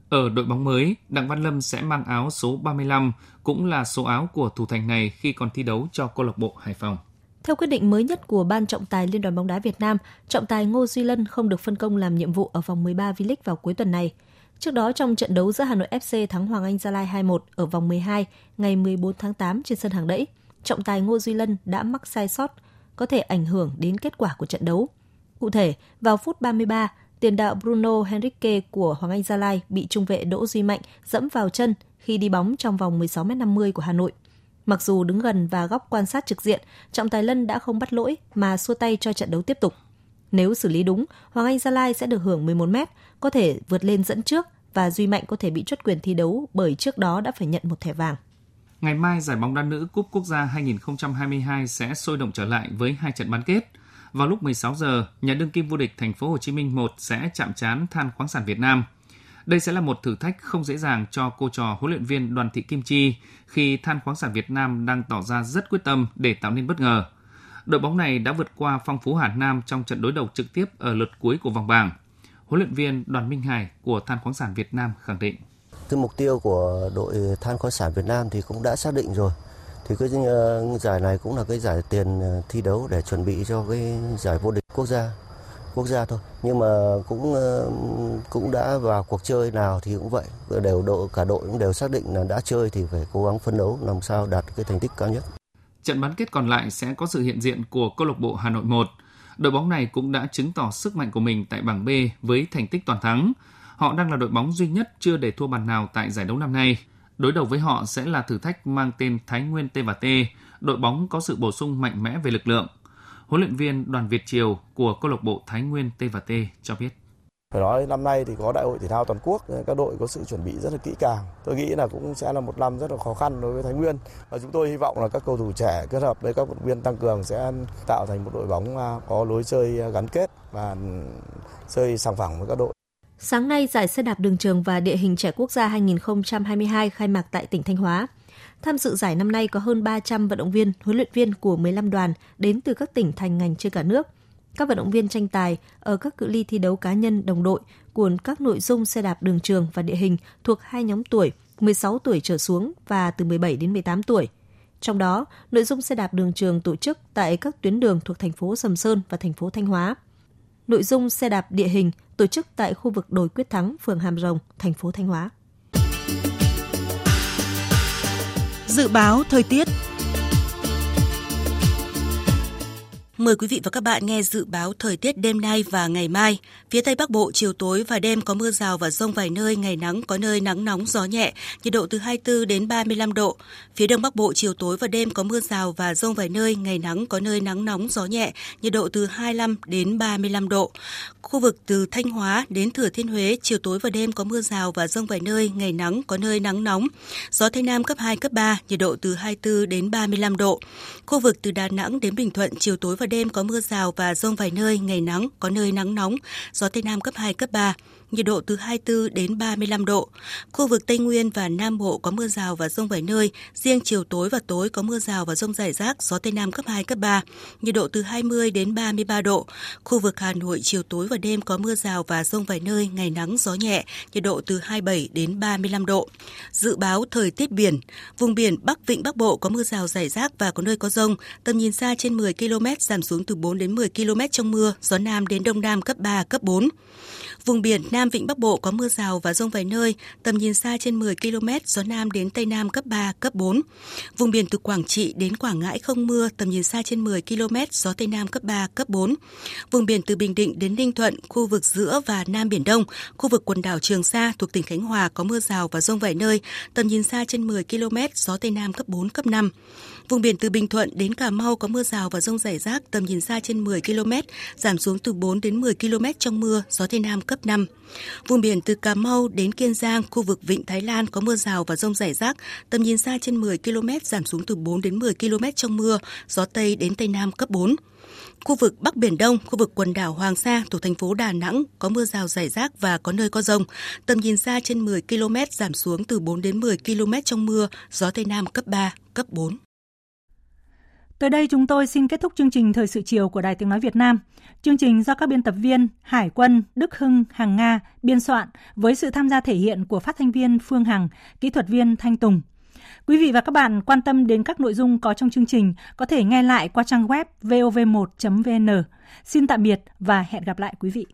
Ở đội bóng mới, Đặng Văn Lâm sẽ mang áo số 35, cũng là số áo của thủ thành này khi còn thi đấu cho câu lạc bộ Hải Phòng. Theo quyết định mới nhất của Ban trọng tài Liên đoàn bóng đá Việt Nam, trọng tài Ngô Duy Lân không được phân công làm nhiệm vụ ở vòng 13 V-League vào cuối tuần này. Trước đó trong trận đấu giữa Hà Nội FC thắng Hoàng Anh Gia Lai 2-1 ở vòng 12 ngày 14 tháng 8 trên sân Hàng Đẫy, trọng tài Ngô Duy Lân đã mắc sai sót có thể ảnh hưởng đến kết quả của trận đấu. Cụ thể, vào phút 33, tiền đạo Bruno Henrique của Hoàng Anh Gia Lai bị trung vệ Đỗ Duy Mạnh dẫm vào chân khi đi bóng trong vòng 16m50 của Hà Nội. Mặc dù đứng gần và góc quan sát trực diện, trọng tài Lân đã không bắt lỗi mà xua tay cho trận đấu tiếp tục. Nếu xử lý đúng, Hoàng Anh Gia Lai sẽ được hưởng 11 m có thể vượt lên dẫn trước và Duy Mạnh có thể bị chốt quyền thi đấu bởi trước đó đã phải nhận một thẻ vàng. Ngày mai, giải bóng đá nữ Cúp Quốc gia 2022 sẽ sôi động trở lại với hai trận bán kết. Vào lúc 16 giờ, nhà đương kim vô địch Thành phố Hồ Chí Minh 1 sẽ chạm trán Than khoáng sản Việt Nam. Đây sẽ là một thử thách không dễ dàng cho cô trò huấn luyện viên Đoàn Thị Kim Chi khi Than khoáng sản Việt Nam đang tỏ ra rất quyết tâm để tạo nên bất ngờ. Đội bóng này đã vượt qua phong phú Hà Nam trong trận đối đầu trực tiếp ở lượt cuối của vòng bảng. Huấn luyện viên Đoàn Minh Hải của Than khoáng sản Việt Nam khẳng định. Cái mục tiêu của đội Than khoáng sản Việt Nam thì cũng đã xác định rồi thì cái ờ, giải này cũng là cái giải tiền ờ, thi đấu để chuẩn bị cho cái giải vô địch quốc gia quốc gia thôi nhưng mà cũng ờ, cũng đã vào cuộc chơi nào thì cũng vậy đều độ cả đội cũng đều xác định là đã chơi thì phải cố gắng phấn đấu làm sao đạt cái thành tích cao nhất. Trận bán kết còn lại sẽ có sự hiện diện của câu lạc bộ Hà Nội 1. Đội bóng này cũng đã chứng tỏ sức mạnh của mình tại bảng B với thành tích toàn thắng. Họ đang là đội bóng duy nhất chưa để thua bàn nào tại giải đấu năm nay. Đối đầu với họ sẽ là thử thách mang tên Thái Nguyên T&T, đội bóng có sự bổ sung mạnh mẽ về lực lượng. Huấn luyện viên Đoàn Việt Triều của câu lạc bộ Thái Nguyên T&T cho biết. Phải nói năm nay thì có đại hội thể thao toàn quốc, các đội có sự chuẩn bị rất là kỹ càng. Tôi nghĩ là cũng sẽ là một năm rất là khó khăn đối với Thái Nguyên. Và chúng tôi hy vọng là các cầu thủ trẻ kết hợp với các vận viên tăng cường sẽ tạo thành một đội bóng à, có lối chơi gắn kết và chơi sòng phẳng với các đội. Sáng nay, giải xe đạp đường trường và địa hình trẻ quốc gia 2022 khai mạc tại tỉnh Thanh Hóa. Tham dự giải năm nay có hơn 300 vận động viên, huấn luyện viên của 15 đoàn đến từ các tỉnh thành ngành trên cả nước. Các vận động viên tranh tài ở các cự ly thi đấu cá nhân đồng đội của các nội dung xe đạp đường trường và địa hình thuộc hai nhóm tuổi 16 tuổi trở xuống và từ 17 đến 18 tuổi. Trong đó, nội dung xe đạp đường trường tổ chức tại các tuyến đường thuộc thành phố Sầm Sơn và thành phố Thanh Hóa. Nội dung xe đạp địa hình tổ chức tại khu vực đồi Quyết Thắng, phường Hàm Rồng, thành phố Thanh Hóa. Dự báo thời tiết Mời quý vị và các bạn nghe dự báo thời tiết đêm nay và ngày mai. Phía Tây Bắc Bộ chiều tối và đêm có mưa rào và rông vài nơi, ngày nắng có nơi nắng nóng gió nhẹ, nhiệt độ từ 24 đến 35 độ. Phía Đông Bắc Bộ chiều tối và đêm có mưa rào và rông vài nơi, ngày nắng có nơi nắng nóng gió nhẹ, nhiệt độ từ 25 đến 35 độ. Khu vực từ Thanh Hóa đến Thừa Thiên Huế chiều tối và đêm có mưa rào và rông vài nơi, ngày nắng có nơi nắng nóng. Gió Tây Nam cấp 2 cấp 3, nhiệt độ từ 24 đến 35 độ. Khu vực từ Đà Nẵng đến Bình Thuận chiều tối và đêm có mưa rào và rông vài nơi, ngày nắng, có nơi nắng nóng, gió Tây Nam cấp 2, cấp 3 nhiệt độ từ 24 đến 35 độ. Khu vực Tây Nguyên và Nam Bộ có mưa rào và rông vài nơi, riêng chiều tối và tối có mưa rào và rông rải rác, gió Tây Nam cấp 2, cấp 3, nhiệt độ từ 20 đến 33 độ. Khu vực Hà Nội chiều tối và đêm có mưa rào và rông vài nơi, ngày nắng gió nhẹ, nhiệt độ từ 27 đến 35 độ. Dự báo thời tiết biển, vùng biển Bắc Vịnh Bắc Bộ có mưa rào rải rác và có nơi có rông, tầm nhìn xa trên 10 km giảm xuống từ 4 đến 10 km trong mưa, gió Nam đến Đông Nam cấp 3, cấp 4. Vùng biển Nam Nam Vịnh Bắc Bộ có mưa rào và rông vài nơi, tầm nhìn xa trên 10 km, gió Nam đến Tây Nam cấp 3, cấp 4. Vùng biển từ Quảng Trị đến Quảng Ngãi không mưa, tầm nhìn xa trên 10 km, gió Tây Nam cấp 3, cấp 4. Vùng biển từ Bình Định đến Ninh Thuận, khu vực giữa và Nam Biển Đông, khu vực quần đảo Trường Sa thuộc tỉnh Khánh Hòa có mưa rào và rông vài nơi, tầm nhìn xa trên 10 km, gió Tây Nam cấp 4, cấp 5. Vùng biển từ Bình Thuận đến Cà Mau có mưa rào và rông rải rác, tầm nhìn xa trên 10 km, giảm xuống từ 4 đến 10 km trong mưa, gió Tây Nam cấp 5. Vùng biển từ Cà Mau đến Kiên Giang, khu vực Vịnh Thái Lan có mưa rào và rông rải rác, tầm nhìn xa trên 10 km, giảm xuống từ 4 đến 10 km trong mưa, gió Tây đến Tây Nam cấp 4. Khu vực Bắc Biển Đông, khu vực quần đảo Hoàng Sa thuộc thành phố Đà Nẵng có mưa rào rải rác và có nơi có rông. Tầm nhìn xa trên 10 km giảm xuống từ 4 đến 10 km trong mưa, gió Tây Nam cấp 3, cấp 4. Tới đây chúng tôi xin kết thúc chương trình Thời sự chiều của Đài Tiếng Nói Việt Nam. Chương trình do các biên tập viên Hải quân, Đức Hưng, Hằng Nga biên soạn với sự tham gia thể hiện của phát thanh viên Phương Hằng, kỹ thuật viên Thanh Tùng. Quý vị và các bạn quan tâm đến các nội dung có trong chương trình có thể nghe lại qua trang web vov1.vn. Xin tạm biệt và hẹn gặp lại quý vị.